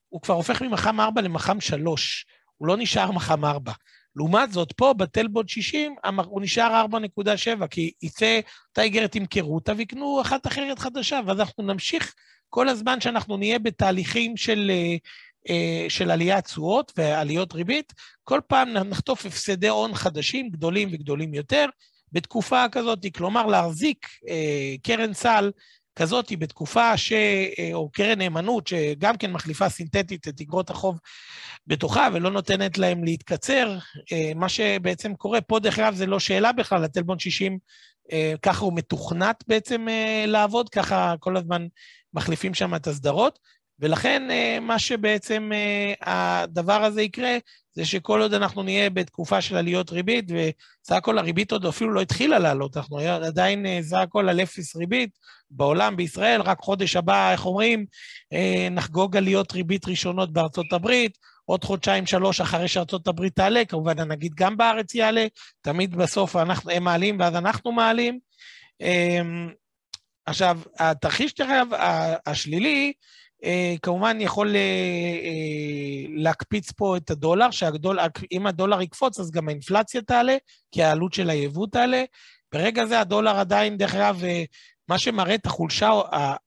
הוא כבר הופך ממח"מ 4 למח"מ 3. הוא לא נשאר מח"מ 4. לעומת זאת, פה בטלבוט 60, הוא נשאר 4.7, כי יצא, אותה איגרת ימכרו אותה ויקנו אחת אחרת חדשה, ואז אנחנו נמשיך כל הזמן שאנחנו נהיה בתהליכים של, אה, אה, של עליית תשואות ועליות ריבית, כל פעם נחטוף הפסדי הון חדשים, גדולים וגדולים יותר, בתקופה כזאת, כלומר להחזיק אה, קרן סל כזאת בתקופה ש... אה, או קרן נאמנות, שגם כן מחליפה סינתטית את אגרות החוב בתוכה ולא נותנת להם להתקצר, אה, מה שבעצם קורה פה, דרך אגב, זה לא שאלה בכלל, הטלבון 60, ככה הוא מתוכנת בעצם לעבוד, ככה כל הזמן מחליפים שם את הסדרות, ולכן מה שבעצם הדבר הזה יקרה, זה שכל עוד אנחנו נהיה בתקופה של עליות ריבית, וסך הכל הריבית עוד אפילו לא התחילה לעלות, אנחנו עדיין אה, סך הכל על אפס ריבית בעולם, בישראל, רק חודש הבא, איך אומרים, אה, נחגוג עליות ריבית ראשונות בארצות הברית, עוד חודשיים-שלוש אחרי שארצות הברית תעלה, כמובן הנגיד גם בארץ יעלה, תמיד בסוף אנחנו, הם מעלים ואז אנחנו מעלים. עכשיו, התרחיש, השלילי, אה, כמובן יכול אה, אה, להקפיץ פה את הדולר, שאם הדולר יקפוץ אז גם האינפלציה תעלה, כי העלות של היבוא תעלה. ברגע זה הדולר עדיין, דרך אגב, מה שמראה את החולשה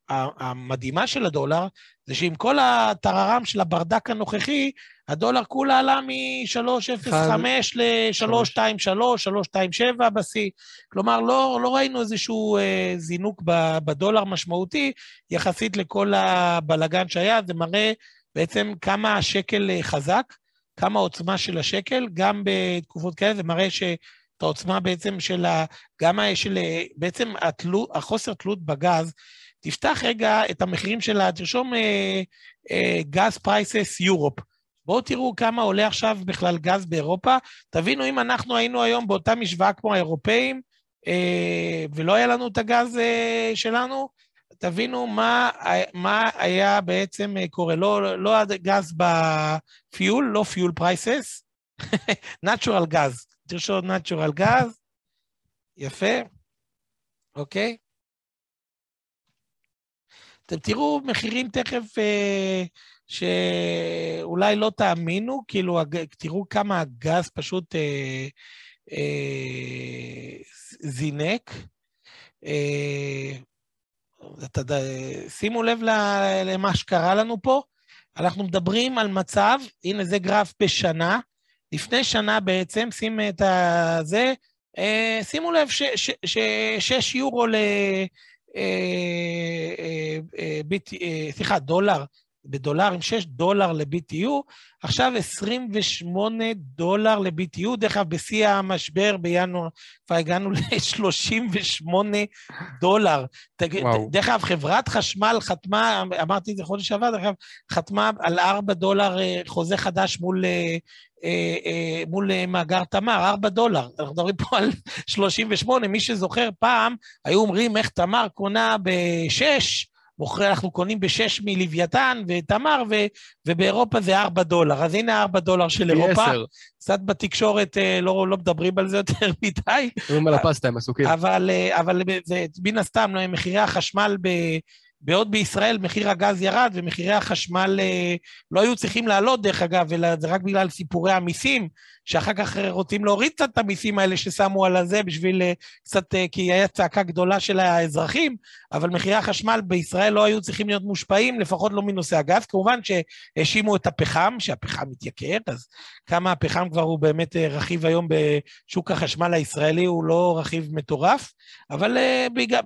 המדהימה של הדולר, זה שעם כל הטררם של הברדק הנוכחי, הדולר כולה עלה מ-3.05 ל-3.23, 3.27 בשיא. כלומר, לא, לא ראינו איזשהו אה, זינוק בדולר משמעותי יחסית לכל הבלגן שהיה, זה מראה בעצם כמה השקל אה, חזק, כמה העוצמה של השקל, גם בתקופות כאלה, זה מראה ש... את העוצמה בעצם של ה... גם של... בעצם התלו, החוסר תלות בגז, תפתח רגע את המחירים שלה, תרשום גז פרייסס יורופ. בואו תראו כמה עולה עכשיו בכלל גז באירופה. תבינו, אם אנחנו היינו היום באותה משוואה כמו האירופאים, אה, ולא היה לנו את הגז אה, שלנו, תבינו מה, מה היה בעצם קורה. לא, לא הגז בפיול, לא פיול פרייסס, natural גז. תרשום natural גז, יפה, אוקיי? אתם תראו מחירים תכף אה, שאולי לא תאמינו, כאילו. תראו כמה הגז פשוט אה, אה, זינק. אה, אתה, שימו לב למה שקרה לנו פה. אנחנו מדברים על מצב, הנה זה גרף בשנה, לפני שנה בעצם, שים את זה, אה, שימו לב ש-6 יורו ל... אה, אה, סליחה, דולר, בדולרים, 6 דולר ל-BTU, עכשיו 28 דולר ל-BTU, דרך אגב, בשיא המשבר בינואר כבר הגענו ל-38 דולר. דרך אגב, חברת חשמל חתמה, אמרתי את זה חודש שעבר, דרך אגב, חתמה על 4 דולר חוזה חדש מול אה, אה, מול אה, מאגר תמר, 4 דולר. אנחנו מדברים פה על 38, מי שזוכר פעם, היו אומרים איך תמר קונה ב-6, מוכר, אנחנו קונים ב-6 מלוויתן ותמר, ו, ובאירופה זה 4 דולר. אז הנה 4 דולר של אירופה. 10. קצת בתקשורת לא, לא מדברים על זה יותר מדי. אומרים על הפסטה, הם עסוקים. אבל, אבל זה מן הסתם, מחירי החשמל ב... בעוד בישראל מחיר הגז ירד ומחירי החשמל אה, לא היו צריכים לעלות, דרך אגב, אלא זה רק בגלל סיפורי המיסים, שאחר כך רוצים להוריד קצת את המיסים האלה ששמו על הזה בשביל אה, קצת, אה, כי היה צעקה גדולה של האזרחים, אבל מחירי החשמל בישראל לא היו צריכים להיות מושפעים, לפחות לא מנושא הגז. כמובן שהאשימו את הפחם, שהפחם מתייקר, אז כמה הפחם כבר הוא באמת רכיב היום בשוק החשמל הישראלי, הוא לא רכיב מטורף, אבל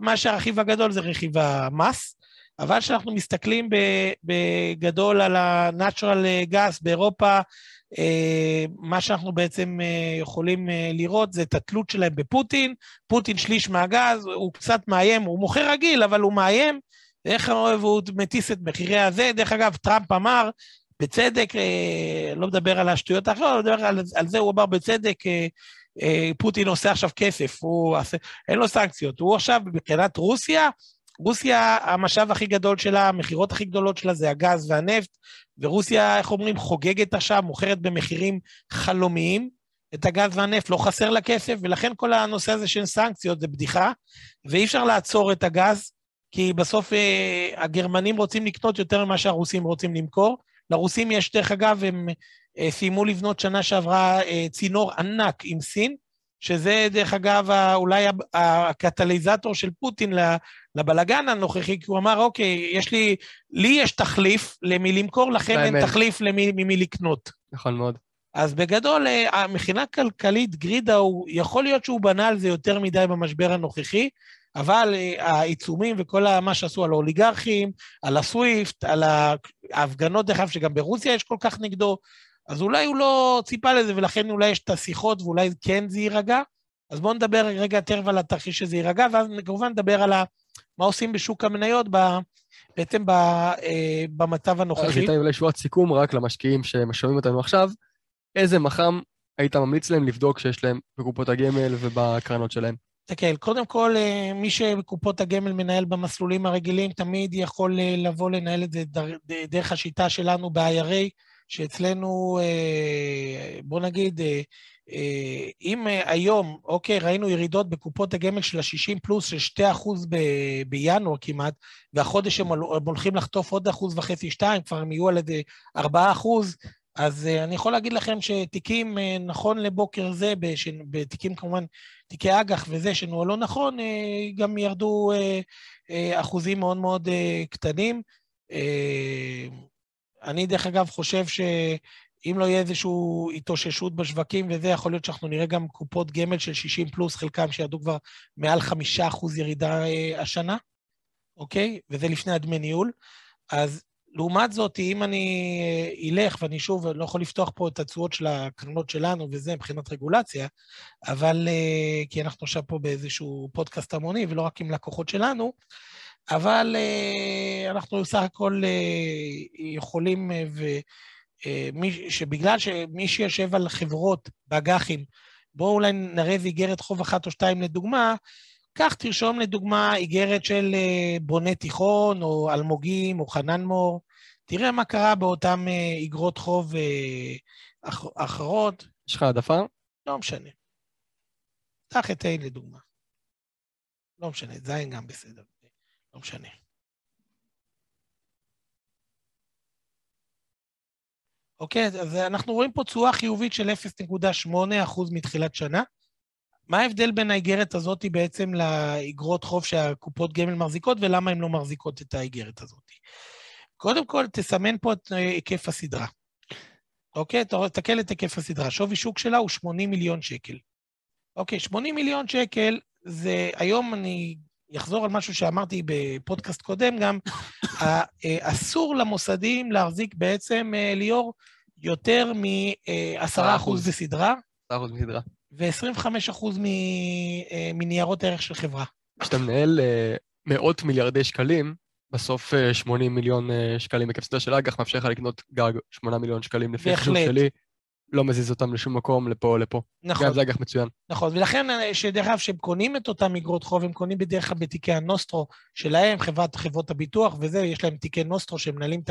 מה שהרכיב הגדול זה רכיב המס. אבל כשאנחנו מסתכלים בגדול על ה-Natural Gas באירופה, אה, מה שאנחנו בעצם אה, יכולים אה, לראות זה את התלות שלהם בפוטין. פוטין שליש מהגז, הוא קצת מאיים, הוא מוכר רגיל, אבל הוא מאיים. איך הוא מטיס את מחירי הזה. דרך אגב, טראמפ אמר, בצדק, לא מדבר על השטויות האחרות, מדבר על, על זה, הוא אמר בצדק, פוטין עושה עכשיו כסף, הוא עושה, אין לו סנקציות. הוא עכשיו, מבחינת רוסיה, רוסיה, המשאב הכי גדול שלה, המכירות הכי גדולות שלה זה הגז והנפט, ורוסיה, איך אומרים, חוגגת עכשיו, מוכרת במחירים חלומיים את הגז והנפט, לא חסר לה כסף, ולכן כל הנושא הזה של סנקציות זה בדיחה, ואי אפשר לעצור את הגז, כי בסוף אה, הגרמנים רוצים לקנות יותר ממה שהרוסים רוצים למכור. לרוסים יש, דרך אגב, הם אה, סיימו לבנות שנה שעברה אה, צינור ענק עם סין, שזה דרך אגב אולי הקטליזטור של פוטין לבלגן הנוכחי, כי הוא אמר, אוקיי, יש לי, לי יש תחליף למי למכור, לכן אין תחליף למי ממי לקנות. נכון מאוד. אז בגדול, אה, המכינה כלכלית, גרידה, הוא, יכול להיות שהוא בנה על זה יותר מדי במשבר הנוכחי, אבל אה, העיצומים וכל מה שעשו על האוליגרכים, על הסוויפט, על ההפגנות, דרך אגב, שגם ברוסיה יש כל כך נגדו, אז אולי הוא לא ציפה לזה, ולכן אולי יש את השיחות, ואולי כן זה יירגע. אז בואו נדבר רגע יותר על התרחיש שזה יירגע, ואז כמובן נדבר על ה, מה עושים בשוק המניות ב, בעצם ב, אה, במצב הנוכחי. אז ניתן אולי שורת סיכום רק למשקיעים שמשומעים אותנו עכשיו. איזה מח"מ היית ממליץ להם לבדוק שיש להם בקופות הגמל ובקרנות שלהם? כן, קודם כל, אה, מי שבקופות הגמל מנהל במסלולים הרגילים, תמיד יכול אה, לבוא לנהל את זה דרך השיטה שלנו ב-IRA. שאצלנו, אה, בוא נגיד, אה, אה, אם היום, אוקיי, ראינו ירידות בקופות הגמל של ה-60 פלוס של 2% ב- בינואר כמעט, והחודש הם הולכים לחטוף עוד אחוז וחצי, שתיים, כבר הם יהיו על איזה 4%, אז אני יכול להגיד לכם שתיקים, נכון לבוקר זה, בתיקים כמובן, תיקי אג"ח וזה, שנוהלו לא נכון, גם ירדו אחוזים מאוד מאוד קטנים. אני, דרך אגב, חושב שאם לא יהיה איזושהי התאוששות בשווקים וזה, יכול להיות שאנחנו נראה גם קופות גמל של 60 פלוס, חלקם שירדו כבר מעל 5% ירידה אה, השנה, אוקיי? וזה לפני הדמי ניהול. אז לעומת זאת, אם אני אה, אלך, ואני שוב לא יכול לפתוח פה את התשואות של הקרנות שלנו וזה מבחינת רגולציה, אבל אה, כי אנחנו עכשיו פה באיזשהו פודקאסט המוני ולא רק עם לקוחות שלנו, אבל uh, אנחנו סך הכל uh, יכולים, uh, ו, שבגלל שמי שיושב על חברות באג"חים, בואו אולי נראה איגרת חוב אחת או שתיים לדוגמה, קח, תרשום לדוגמה איגרת של בונה תיכון, או אלמוגים, או חנן מור, תראה מה קרה באותן איגרות חוב אח, אחרות. יש לך העדפה? לא משנה. קח את A לדוגמה. לא משנה, זין גם בסדר. לא משנה. אוקיי, אז אנחנו רואים פה תשואה חיובית של 0.8% מתחילת שנה. מה ההבדל בין האיגרת הזאת בעצם לאגרות חוב שהקופות גמל מחזיקות, ולמה הן לא מחזיקות את האיגרת הזאת? קודם כל, תסמן פה את אה, היקף הסדרה. אוקיי? תסתכל את היקף הסדרה. שווי שוק שלה הוא 80 מיליון שקל. אוקיי, 80 מיליון שקל זה, היום אני אחזור על משהו שאמרתי בפודקאסט קודם גם, אה, אסור למוסדים להחזיק בעצם, אה, ליאור, יותר מ-10% בסדרה. 10% בסדרה. ו-25% מניירות ערך של חברה. כשאתה מנהל מאות מיליארדי שקלים, בסוף 80 אה, מיליון אה, שקלים היקף סדר של אג"ח מאפשר לך לקנות גג 8 מיליון שקלים לפי החישוב שלי. לא מזיז אותם לשום מקום, לפה או לפה. נכון. גם זה אג"ח מצוין. נכון, ולכן, אה, שדרך אגב, כשהם קונים את אותם אגרות חוב, הם קונים בדרך כלל בתיקי הנוסטרו שלהם, חברת, חברות הביטוח וזה, יש להם תיקי נוסטרו שהם מנהלים את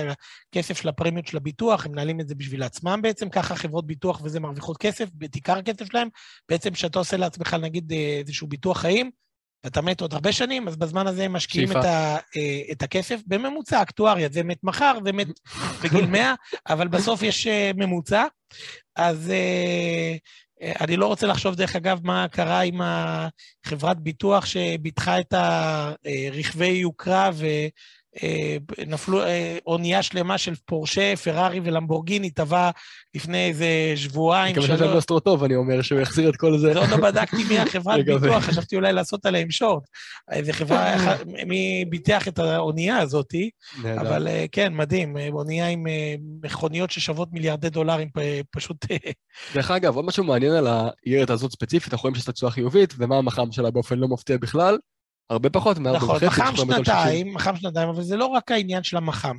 הכסף של הפרמיות של הביטוח, הם מנהלים את זה בשביל עצמם בעצם, ככה חברות ביטוח וזה מרוויחות כסף, בתיקר הכסף שלהם. בעצם כשאתה עושה לעצמך, נגיד, איזשהו ביטוח חיים, ואתה מת עוד הרבה שנים, אז בזמן הזה הם משקיעים את, ה, אה, את הכסף. בממוצע, אקטואריה, זה מת מחר, זה מת בגיל 100, אבל בסוף יש אה, ממוצע. אז אה, אני לא רוצה לחשוב, דרך אגב, מה קרה עם החברת ביטוח שביטחה את הרכבי יוקרה ו... אה, נפלו, אה, אונייה שלמה של פורשה, פרארי ולמבורגיני טבע לפני איזה שבועיים. אני מקווה שזה נוסטרו טוב, אני אומר שהוא יחזיר את כל זה. עוד לא בדקתי מי החברת ביטוח, חשבתי אולי לעשות עליהם שורט. איזה חברה, מי ביטח את האונייה הזאתי, אבל אה, כן, מדהים, אונייה עם מכוניות ששוות מיליארדי דולרים, פשוט... דרך אגב, עוד משהו מעניין על העירת הזאת ספציפית, אנחנו רואים שיש לה תשואה חיובית, ומה המח"מ שלה באופן לא מפתיע בכלל. הרבה פחות מארבע נכון, וחצי. נכון, מח"מ שנתיים, מח"מ שנתיים, אבל זה לא רק העניין של המח"מ.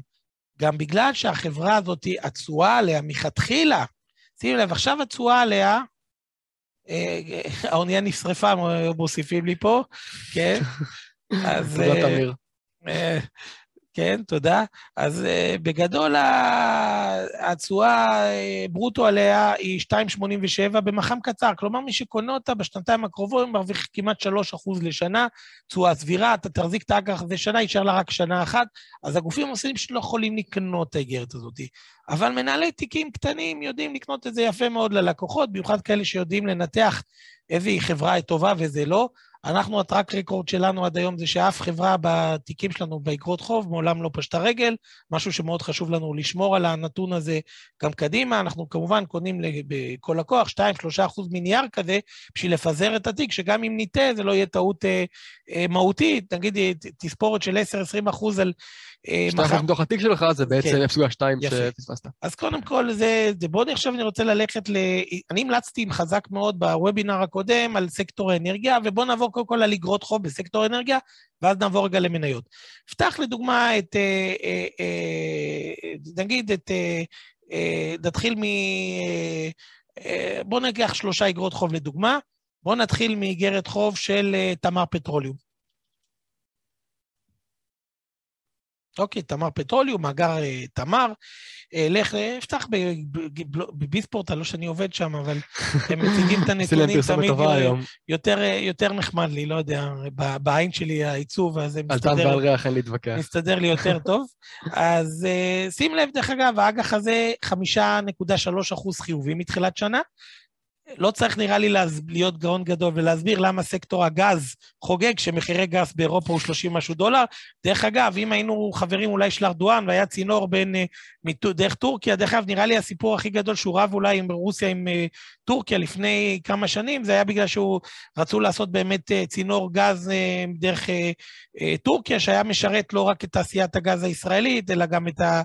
גם בגלל שהחברה הזאת, התשואה עליה מלכתחילה, שימו לב, עכשיו התשואה עליה, אה, האונייה נשרפה, מוסיפים לי פה, כן? אז... אה. אה, כן, תודה. אז uh, בגדול התשואה uh, ברוטו עליה היא 2.87 במח"מ קצר. כלומר, מי שקונה אותה בשנתיים הקרובות מרוויח כמעט 3% לשנה, תשואה סבירה, אתה תחזיק את האג"ח הזה שנה, יישאר לה רק שנה אחת. אז הגופים המוסדיים שלא יכולים לקנות את האיגרת הזאת. אבל מנהלי תיקים קטנים יודעים לקנות את זה יפה מאוד ללקוחות, במיוחד כאלה שיודעים לנתח היא חברה טובה וזה לא. אנחנו, הטראק רקורד שלנו עד היום זה שאף חברה בתיקים שלנו באגרות חוב מעולם לא פשטה רגל, משהו שמאוד חשוב לנו לשמור על הנתון הזה גם קדימה. אנחנו כמובן קונים בכל לקוח 2-3 אחוז מנייר כזה בשביל לפזר את התיק, שגם אם ניטה זה לא יהיה טעות אה, אה, מהותית, נגיד תספורת של 10-20 אחוז על... אה, אחוז מתוך התיק שלך זה בעצם כן. 0.2 שפספסת. אז קודם כל זה, זה בואו עכשיו אני רוצה ללכת ל... אני המלצתי עם חזק מאוד בוובינר הקודם על סקטור האנרגיה, ובואו נעבור קודם כל על אגרות חוב בסקטור האנרגיה, ואז נעבור רגע למניות. פתח לדוגמה את, אה, אה, נגיד את, נתחיל מ... בואו ניקח שלושה אגרות חוב לדוגמה. בואו נתחיל מאיגרת חוב של תמר פטרוליום. אוקיי, תמר פטרוליום, מאגר אה, תמר, אה, לך, אפתח בביספורט, לא שאני עובד שם, אבל הם מציגים את הנתונים תמיד יותר, אה, יותר נחמד לי, לא יודע, בעין שלי העיצוב, אז זה מסתדר... על טעם ועל ריח אין להתווכח. מסתדר לי יותר טוב. אז שים לב, דרך אגב, האג"ח הזה 5.3 אחוז חיובי מתחילת שנה, לא צריך נראה לי להז... להיות גאון גדול ולהסביר למה סקטור הגז חוגג שמחירי גז באירופה הוא 30 משהו דולר. דרך אגב, אם היינו חברים אולי של ארדואן והיה צינור בין, uh, דרך טורקיה, דרך אגב, נראה לי הסיפור הכי גדול שהוא רב אולי עם רוסיה, עם uh, טורקיה לפני כמה שנים, זה היה בגלל שהוא רצו לעשות באמת uh, צינור גז uh, דרך uh, uh, טורקיה, שהיה משרת לא רק את תעשיית הגז הישראלית, אלא גם את ה...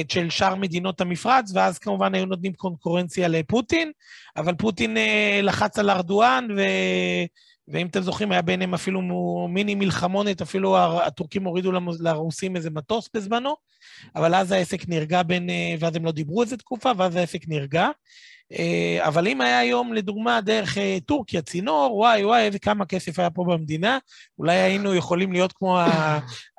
את של שאר מדינות המפרץ, ואז כמובן היו נותנים קונקורנציה לפוטין, אבל פוטין uh, לחץ על ארדואן, ו... ואם אתם זוכרים, היה ביניהם אפילו מיני מלחמונת, אפילו הטורקים הורידו לרוסים איזה מטוס בזמנו, אבל אז העסק נרגע בין, ואז הם לא דיברו איזה תקופה, ואז העסק נרגע. אה, אבל אם היה היום, לדוגמה, דרך אה, טורקיה, צינור, וואי וואי, איזה כמה כסף היה פה במדינה, אולי היינו יכולים להיות כמו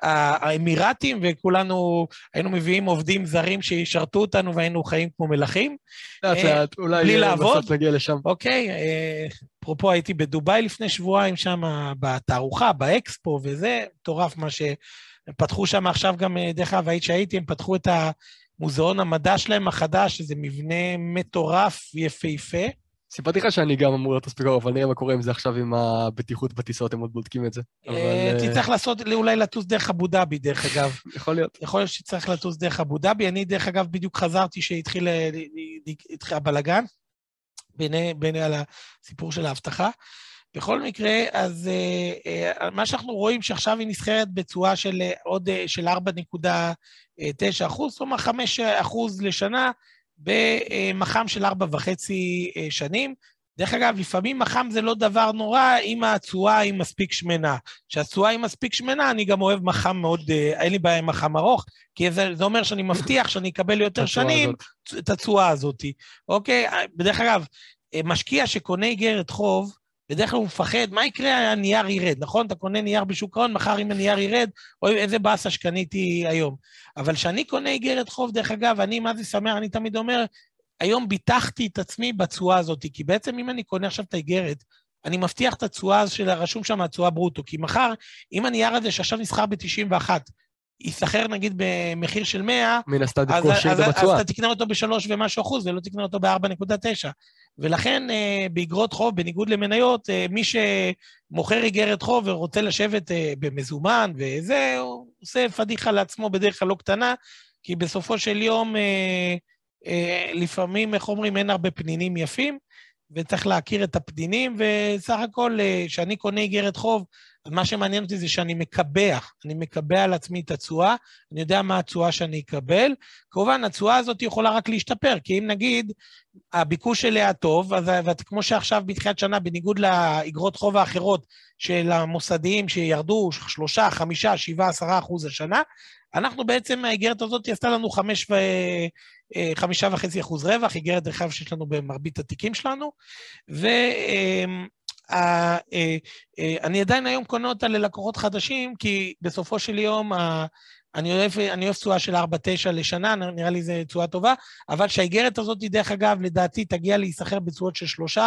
האמירתים, וכולנו היינו מביאים עובדים זרים שישרתו אותנו והיינו חיים כמו מלכים. לאט לאט, אולי בסוף נגיע לשם. אוקיי, אפרופו הייתי בדובאי לפני שבועיים שם, בתערוכה, באקספו וזה, מטורף מה ש... הם פתחו שם עכשיו גם, דרך אגב, היית שהייתי, הם פתחו את ה... מוזיאון המדע שלהם החדש, שזה מבנה מטורף, יפהפה. סיפרתי לך שאני גם אמור להיות מספיק אבל נראה מה קורה עם זה עכשיו עם הבטיחות בטיסות, הם עוד בודקים את זה. אה, תצטרך לעשות, אולי לטוס דרך אבו דאבי, דרך אגב. יכול להיות. יכול להיות שצריך לטוס דרך אבו דאבי. אני, דרך אגב, בדיוק חזרתי שהתחיל הבלגן, בין על הסיפור של האבטחה. בכל מקרה, אז uh, uh, מה שאנחנו רואים שעכשיו היא נסחרת בתשואה של uh, עוד uh, של 4.9 אחוז, זאת אומרת 5 אחוז לשנה במח"מ של 4.5 uh, שנים. דרך אגב, לפעמים מח"מ זה לא דבר נורא אם התשואה היא מספיק שמנה. כשהתשואה היא מספיק שמנה, אני גם אוהב מח"מ מאוד, uh, אין לי בעיה עם מח"מ ארוך, כי זה, זה אומר שאני מבטיח שאני אקבל יותר שנים את התשואה הזאת, אוקיי? בדרך אגב, משקיע שקונה איגרת חוב, בדרך כלל הוא מפחד, מה יקרה, הנייר ירד, נכון? אתה קונה נייר בשוק ההון, מחר אם הנייר ירד, אוי, איזה באסה שקניתי היום. אבל כשאני קונה איגרת חוב, דרך אגב, אני, מה זה שמח, אני תמיד אומר, היום ביטחתי את עצמי בתשואה הזאת, כי בעצם אם אני קונה עכשיו את האיגרת, אני מבטיח את התשואה של הרשום שם, התשואה ברוטו, כי מחר, אם הנייר הזה שעכשיו נסחר ב-91, ייסחר נגיד במחיר של 100, מן הסתם תקחו שיר בתשואה. אז אתה תקנה אותו ב-3 ומשהו אחוז, ולא תקנה אותו ב-4.9. ולכן אה, באגרות חוב, בניגוד למניות, אה, מי שמוכר איגרת חוב ורוצה לשבת אה, במזומן וזה, הוא עושה פדיחה לעצמו בדרך כלל לא קטנה, כי בסופו של יום, לפעמים, איך אומרים, אין הרבה פנינים יפים, וצריך להכיר את הפנינים, וסך הכל, כשאני קונה איגרת חוב, מה שמעניין אותי זה שאני מקבע, אני מקבע על עצמי את התשואה, אני יודע מה התשואה שאני אקבל. כמובן, התשואה הזאת יכולה רק להשתפר, כי אם נגיד הביקוש אליה טוב, אז כמו שעכשיו בתחילת שנה, בניגוד לאגרות חוב האחרות של המוסדיים שירדו שלושה, חמישה, שבעה, עשרה אחוז השנה, אנחנו בעצם, האיגרת הזאת עשתה לנו חמש ו... אה, חמישה וחצי אחוז רווח, איגרת רחב שיש לנו במרבית התיקים שלנו, ו... אה, אה, אני עדיין היום קונה אותה ללקוחות חדשים, כי בסופו של יום אני אוהב, אני אוהב תשואה של 4-9 לשנה, נראה לי זו תשואה טובה, אבל שהאיגרת הזאת, דרך אגב, לדעתי תגיע להיסחר בתשואות של 3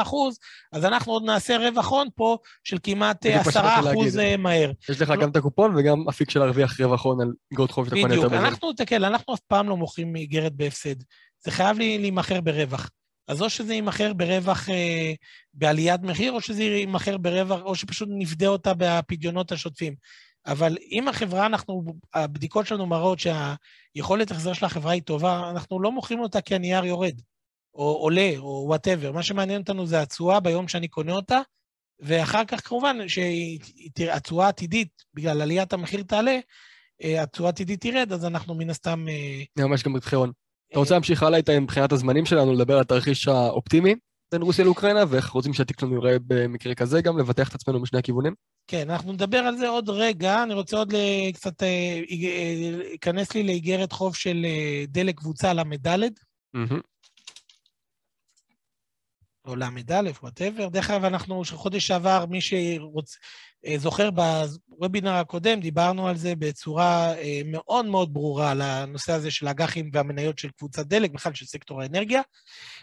אז אנחנו עוד נעשה רווח הון פה של כמעט 10 מהר. יש לך גם את הקופון וגם אפיק של להרוויח רווח הון על איגרות חוב שאתה קונה יותר בזמן. בדיוק, אנחנו, תקל, אנחנו אף פעם לא מוכרים איגרת בהפסד. זה חייב להימכר ברווח. אז או שזה יימכר ברווח, אה, בעליית מחיר, או שזה יימכר ברווח, או שפשוט נפדה אותה בפדיונות השוטפים. אבל אם החברה, אנחנו, הבדיקות שלנו מראות שהיכולת החזר של החברה היא טובה, אנחנו לא מוכרים אותה כי הנייר יורד, או עולה, או whatever. מה שמעניין אותנו זה התשואה ביום שאני קונה אותה, ואחר כך כמובן שהתשואה העתידית, בגלל עליית המחיר תעלה, אה, התשואה העתידית תרד, אז אנחנו מן הסתם... אה, ממש גם רווחי. אתה רוצה להמשיך הלאה איתה מבחינת הזמנים שלנו, לדבר על התרחיש האופטימי בין רוסיה לאוקראינה, ואיך רוצים שהתיק שלנו יראה במקרה כזה גם, לבטח את עצמנו משני הכיוונים? כן, אנחנו נדבר על זה עוד רגע. אני רוצה עוד קצת להיכנס לי לאיגרת חוב של אה, דלק קבוצה ל"ד. או לא, whatever. דרך אגב, אנחנו, חודש שעבר, מי שרוצה, אה, זוכר, בוובינר הקודם דיברנו על זה בצורה אה, מאוד מאוד ברורה, על הנושא הזה של האג"חים והמניות של קבוצת דלק, בכלל של סקטור האנרגיה.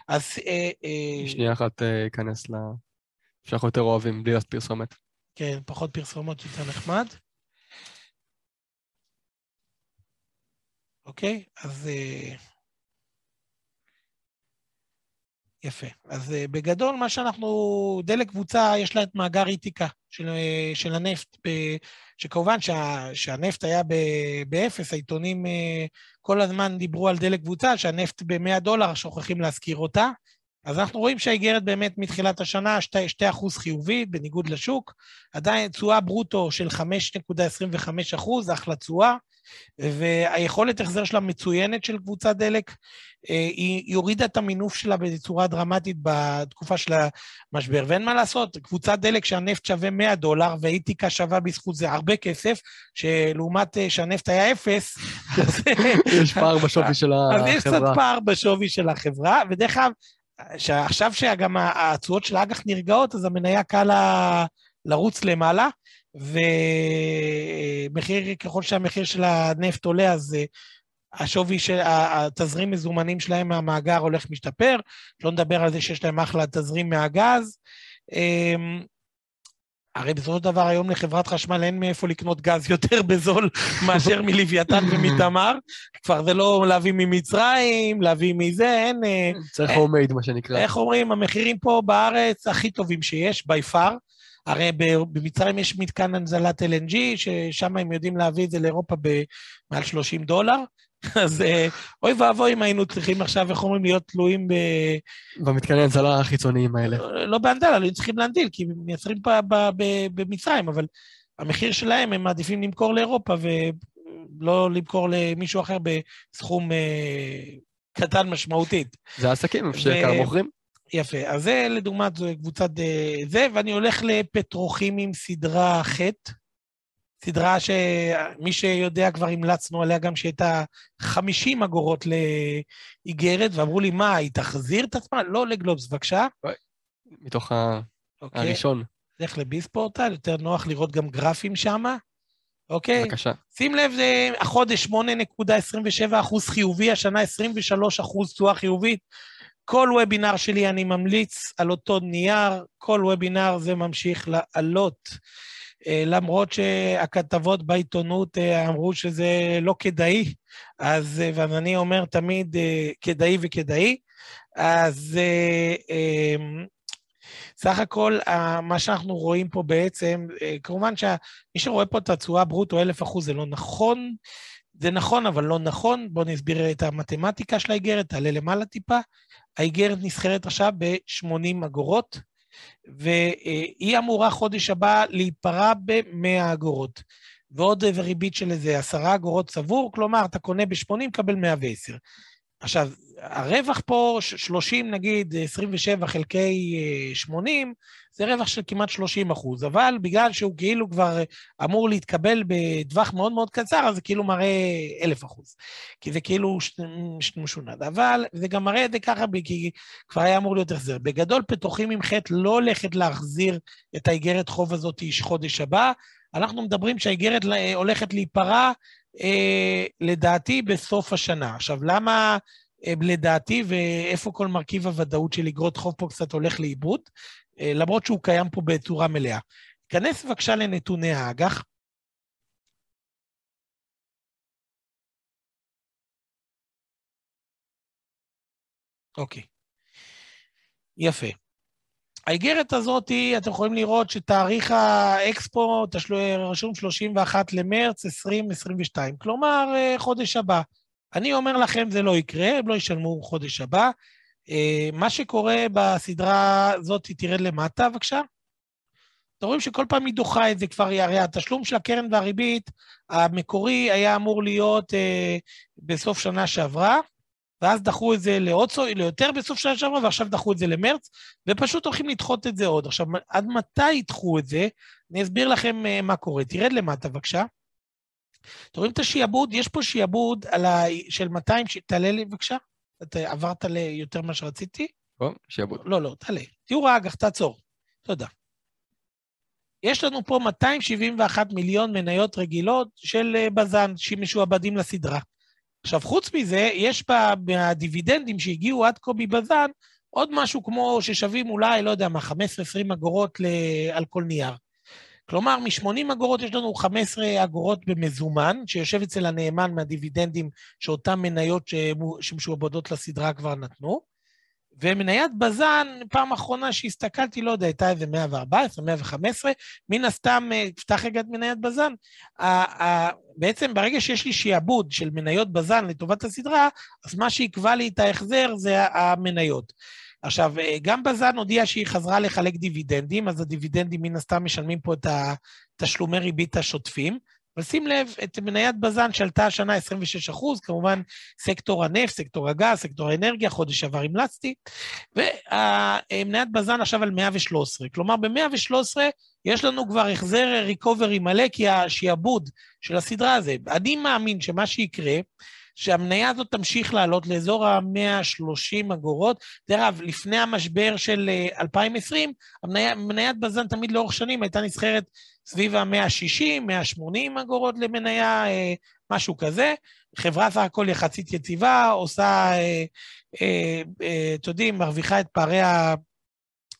אז... אה, שנייה אחת אכנס ל... שאנחנו יותר אוהבים, בלי לעשות פרסומת. כן, פחות פרסומות, יותר נחמד. אוקיי, אז... יפה. אז בגדול, מה שאנחנו, דלק קבוצה, יש לה את מאגר איתיקה של, uh, של הנפט, ב, שכמובן שה, שהנפט היה באפס, העיתונים uh, כל הזמן דיברו על דלק קבוצה, שהנפט ב-100 דולר, שוכחים להזכיר אותה. אז אנחנו רואים שהאיגרת באמת מתחילת השנה 2% חיובית, בניגוד לשוק, עדיין תשואה ברוטו של 5.25%, אחלה תשואה. והיכולת החזר שלה מצוינת של קבוצת דלק, אה, היא הורידה את המינוף שלה בצורה דרמטית בתקופה של המשבר. ואין מה לעשות, קבוצת דלק שהנפט שווה 100 דולר ואיתיקה שווה בזכות זה הרבה כסף, שלעומת אה, שהנפט היה אפס, יש פער בשווי של החברה. אז יש קצת פער בשווי של החברה, ודרך אגב, שעכשיו שגם התשואות של האג"ח נרגעות, אז המניה קל לרוץ למעלה, ומחיר, ככל שהמחיר של הנפט עולה, אז אה, השווי של, התזרים מזומנים שלהם מהמאגר הולך משתפר, לא נדבר על זה שיש להם אחלה תזרים מהגז. הרי בסופו של דבר היום לחברת חשמל אין מאיפה לקנות גז יותר בזול מאשר מלוויתן ומתמר. כבר זה לא להביא ממצרים, להביא מזה, אין... אה, צריך הומייד, מה שנקרא. איך אומרים, המחירים פה בארץ הכי טובים שיש, by far. הרי במצרים יש מתקן הנזלת LNG, ששם הם יודעים להביא את זה לאירופה במעל 30 דולר. אז אה, אוי ואבוי אם היינו צריכים עכשיו, איך אומרים, להיות תלויים ב... במתקני הנזלה החיצוניים האלה. לא באנדל, היינו צריכים להנדיל, כי מייצרים במצרים, אבל המחיר שלהם, הם מעדיפים למכור לאירופה ולא למכור למישהו אחר בסכום אה, קטן משמעותית. זה עסקים, שיקר מוכרים. יפה, אז זה לדוגמה זו קבוצת אה, זה, ואני הולך לפטרוכימים סדרה ח', סדרה שמי שיודע כבר המלצנו עליה גם שהייתה 50 אגורות לאיגרת, ואמרו לי, מה, היא תחזיר את עצמה? לא לגלובס, בבקשה. מתוך ה... אוקיי. הראשון. לך לביספורטל, יותר נוח לראות גם גרפים שם. אוקיי? בבקשה. שים לב, זה החודש 8.27 אחוז חיובי, השנה 23 אחוז תשואה חיובית. כל וובינר שלי אני ממליץ על אותו נייר, כל וובינר זה ממשיך לעלות. אה, למרות שהכתבות בעיתונות אה, אמרו שזה לא כדאי, אז, אה, ואני אומר תמיד כדאי וכדאי, אז סך הכל, מה שאנחנו רואים פה בעצם, כמובן שמי שרואה פה את התשואה ברוטו אלף אחוז זה לא נכון, זה נכון אבל לא נכון, בואו נסביר את המתמטיקה של האיגרת, תעלה למעלה טיפה. האיגרת נסחרת עכשיו ב-80 אגורות, והיא אמורה חודש הבא להיפרע ב-100 אגורות. ועוד ריבית של איזה 10 אגורות צבור, כלומר, אתה קונה ב-80, קבל 110. עכשיו, הרווח פה, 30 נגיד, 27 חלקי 80, אה, זה רווח של כמעט 30 אחוז, אבל בגלל שהוא כאילו כבר אמור להתקבל בטווח מאוד מאוד קצר, אז זה כאילו מראה 1,000 אחוז. כי זה כאילו משונד. אבל זה גם מראה את זה ככה, כי כבר היה אמור להיות החזר. בגדול, פתוחים עם חטא לא הולכת להחזיר את האיגרת חוב הזאת חודש הבא. אנחנו מדברים שהאיגרת הולכת להיפרע, אה, לדעתי, בסוף השנה. עכשיו, למה... אה, לדעתי, ואיפה כל מרכיב הוודאות של אגרות חוב פה קצת הולך לאיבוד, אה, למרות שהוא קיים פה בצורה מלאה. כנס בבקשה לנתוני האג"ח. אוקיי. יפה. האיגרת הזאת, אתם יכולים לראות שתאריך האקספו רשום 31 למרץ 2022, כלומר, אה, חודש הבא. אני אומר לכם, זה לא יקרה, הם לא ישלמו חודש הבא. אה, מה שקורה בסדרה הזאת, תרד למטה, בבקשה. אתם רואים שכל פעם היא דוחה את זה כבר, הרי התשלום של הקרן והריבית המקורי היה אמור להיות אה, בסוף שנה שעברה, ואז דחו את זה לעוד, ליותר בסוף שנה שעברה, ועכשיו דחו את זה למרץ, ופשוט הולכים לדחות את זה עוד. עכשיו, עד מתי ידחו את זה? אני אסביר לכם אה, מה קורה. תרד למטה, בבקשה. אתם רואים את השיעבוד? יש פה שיעבוד ה... של 200, ש... תעלה לי בבקשה. אתה עברת ליותר ממה שרציתי? טוב, שיעבוד. לא, לא, תעלה. תיאור האג"ח, תעצור. תודה. יש לנו פה 271 מיליון מניות רגילות של אה, בז"ן, שמשועבדים לסדרה. עכשיו, חוץ מזה, יש בדיבידנדים שהגיעו עד כה מבז"ן עוד משהו כמו ששווים אולי, לא יודע מה, 15-20 אגורות ל... על כל נייר. כלומר, מ-80 אגורות יש לנו 15 אגורות במזומן, שיושב אצל הנאמן מהדיבידנדים שאותן מניות שמשועבדות לסדרה כבר נתנו. ומניית בז"ן, פעם אחרונה שהסתכלתי, לא יודע, הייתה איזה 114, 115, מן הסתם, פתח רגע את מניית בז"ן. בעצם ברגע שיש לי שיעבוד של מניות בז"ן לטובת הסדרה, אז מה שיקבע לי את ההחזר זה המניות. עכשיו, אה, גם בז"ן הודיעה שהיא חזרה לחלק דיבידנדים, אז הדיבידנדים מן הסתם משלמים פה את התשלומי ריבית השוטפים. אבל שים לב, את מניית בז"ן שעלתה השנה 26 אחוז, כמובן סקטור הנפט, סקטור הגז, סקטור האנרגיה, חודש שעבר המלצתי, ומניית בז"ן עכשיו על 113. כלומר, ב-113 יש לנו כבר החזר ריקוברי מלא, כי השעבוד של הסדרה הזה, אני מאמין שמה שיקרה, שהמניה הזאת תמשיך לעלות לאזור ה-130 אגורות. דרך אגב, לפני המשבר של 2020, המניה, מניית בז"ן תמיד לאורך שנים הייתה נסחרת סביב ה-160, 180 אגורות למניה, משהו כזה. חברה סך הכל יחסית יציבה, עושה, אתם יודעים, מרוויחה את פערי ה...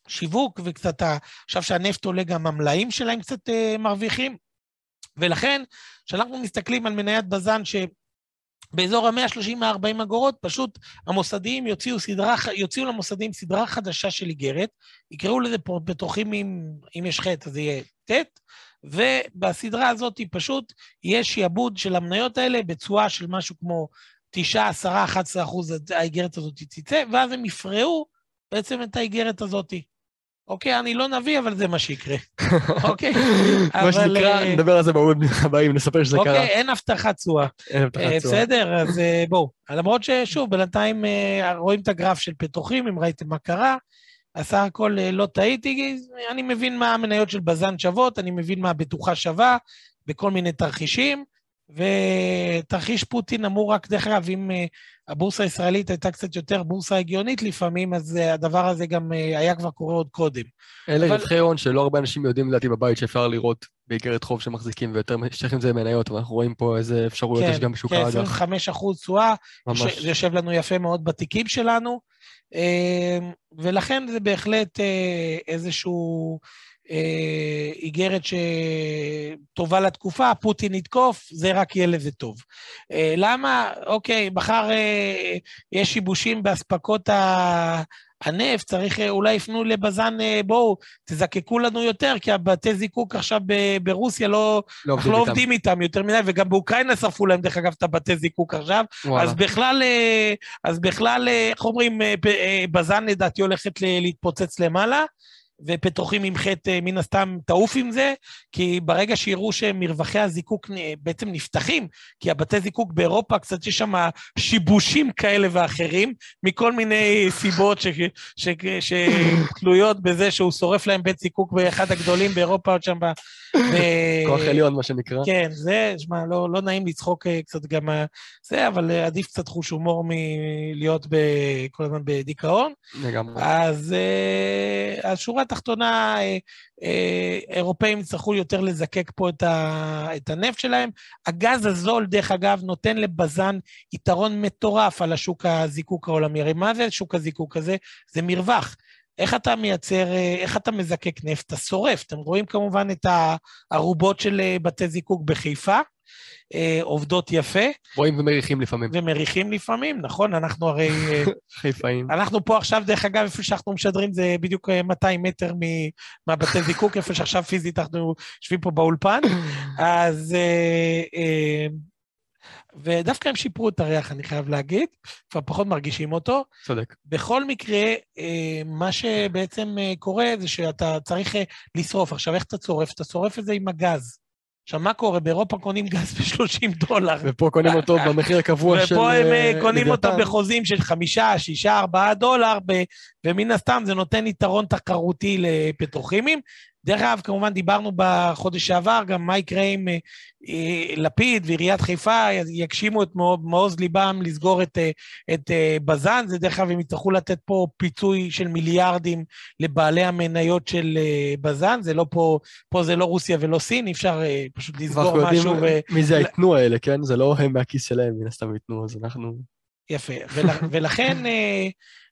שיווק וקצת, עכשיו שהנפט עולה גם המלאים שלהם קצת אה, מרוויחים. ולכן, כשאנחנו מסתכלים על מניית בז"ן שבאזור ה-130-140 אגורות, פשוט המוסדיים יוציאו, סדרה, יוציאו למוסדיים סדרה חדשה של איגרת, יקראו לזה פה בתוכים אם, אם יש חטא, אז יהיה ט', ובסדרה הזאת פשוט יהיה שיעבוד של המניות האלה בתשואה של משהו כמו 9, 10, 11 אחוז, האיגרת הזאת תצא, ואז הם יפרעו בעצם את האיגרת הזאת. אוקיי, אני לא נביא, אבל זה מה שיקרה. אוקיי? מה שנקרא, אה, נדבר על זה בעוד הבאים, נספר שזה קרה. אוקיי, אין הבטחת תשואה. אין הבטחת אה, תשואה. בסדר, אז אה, בואו. למרות ששוב, בינתיים רואים את הגרף של פתוחים, אם ראיתם מה קרה. אז סך הכל לא טעיתי, אני מבין מה המניות של בז"ן שוות, אני מבין מה הבטוחה שווה, בכל מיני תרחישים. ותרחיש פוטין אמור רק, דרך אגב, אם הבורסה הישראלית הייתה קצת יותר בורסה הגיונית לפעמים, אז אה, הדבר הזה גם אה, היה כבר קורה עוד קודם. אלה אבל- רווחי הון שלא הרבה אנשים יודעים לדעתי בבית שאפשר לראות באיגרת חוב שמחזיקים, ויותר שייכים זה מניות, ואנחנו רואים פה איזה אפשרויות יש גם בשוק כן, האג"ח. 25 אחוז תשואה. זה יושב לנו יפה מאוד בתיקים שלנו, ולכן זה בהחלט איזשהו אה, איגרת שטובה לתקופה, פוטין יתקוף, זה רק יהיה לזה טוב. אה, למה? אוקיי, מחר אה, יש שיבושים באספקות ה... הנפט, צריך, אה, אולי יפנו לבז"ן, אה, בואו, תזקקו לנו יותר, כי הבתי זיקוק עכשיו ב- ברוסיה לא, לא אנחנו לא איתם. עובדים איתם יותר מדי, וגם באוקראינה שרפו להם, דרך אגב, את הבתי זיקוק עכשיו. וואלה. אז בכלל, אה, אז בכלל, איך אומרים, בז"ן לדעתי הולכת להתפוצץ למעלה, ופתוחים עם חטא אה, מן הסתם תעוף עם זה, כי ברגע שיראו שמרווחי הזיקוק בעצם נפתחים, כי הבתי זיקוק באירופה קצת יש שם שיבושים כאלה ואחרים, מכל מיני סיבות שתלויות בזה שהוא שורף להם בית זיקוק באחד הגדולים באירופה, עוד שם ב... כוח עליון, מה שנקרא. כן, זה, שמע, לא, לא נעים לצחוק אה, קצת גם אה, זה, אבל עדיף קצת חוש הומור מלהיות כל הזמן בדיכאון. לגמרי. אז אה, השורה התחתונה, אה, אה, אירופאים יצטרכו יותר לזקק פה את, ה, את הנפט שלהם. הגז הזול, דרך אגב, נותן לבז"ן יתרון מטורף על השוק הזיקוק העולמי. הרי מה זה שוק הזיקוק הזה? זה מרווח. איך אתה מייצר, אה, איך אתה מזקק נפט? אתה שורף. אתם רואים כמובן את הערובות של בתי זיקוק בחיפה, אה, עובדות יפה, רואים ומריחים לפעמים. ומריחים לפעמים, נכון? אנחנו הרי... אה, חיפאים. אנחנו פה עכשיו, דרך אגב, איפה שאנחנו משדרים זה בדיוק אה, 200 מטר מ- מהבתי זיקוק, איפה שעכשיו פיזית אנחנו יושבים פה באולפן. אז... אה, אה, ודווקא הם שיפרו את הריח, אני חייב להגיד, כבר פחות מרגישים אותו. צודק. בכל מקרה, אה, מה שבעצם אה, קורה זה שאתה צריך אה, לשרוף. עכשיו, איך אתה צורף? אתה שורף את זה עם הגז. עכשיו, מה קורה? באירופה קונים גז ב-30 דולר. ופה קונים אותו במחיר הקבוע של ופה הם אה, אה, קונים אותו. בחוזים של חמישה, שישה, ארבעה דולר, ב- ומן הסתם זה נותן יתרון תחרותי לפטרוכימים. דרך אגב, כמובן דיברנו בחודש שעבר, גם מה יקרה אם אה, אה, לפיד ועיריית חיפה יגשימו את מעוז- ליבם לסגור את, אה, את אה, בז"ן, זה דרך אגב, הם יצטרכו לתת פה פיצוי של מיליארדים לבעלי המניות של אה, בז"ן, זה לא פה, פה זה לא רוסיה ולא סין, אי אפשר אה, פשוט לסגור יודעים משהו ו... מי זה הייתנו האלה, כן? זה לא הם מהכיס שלהם, מן הסתם ייתנו, אז אנחנו... יפה, ול, ולכן אה,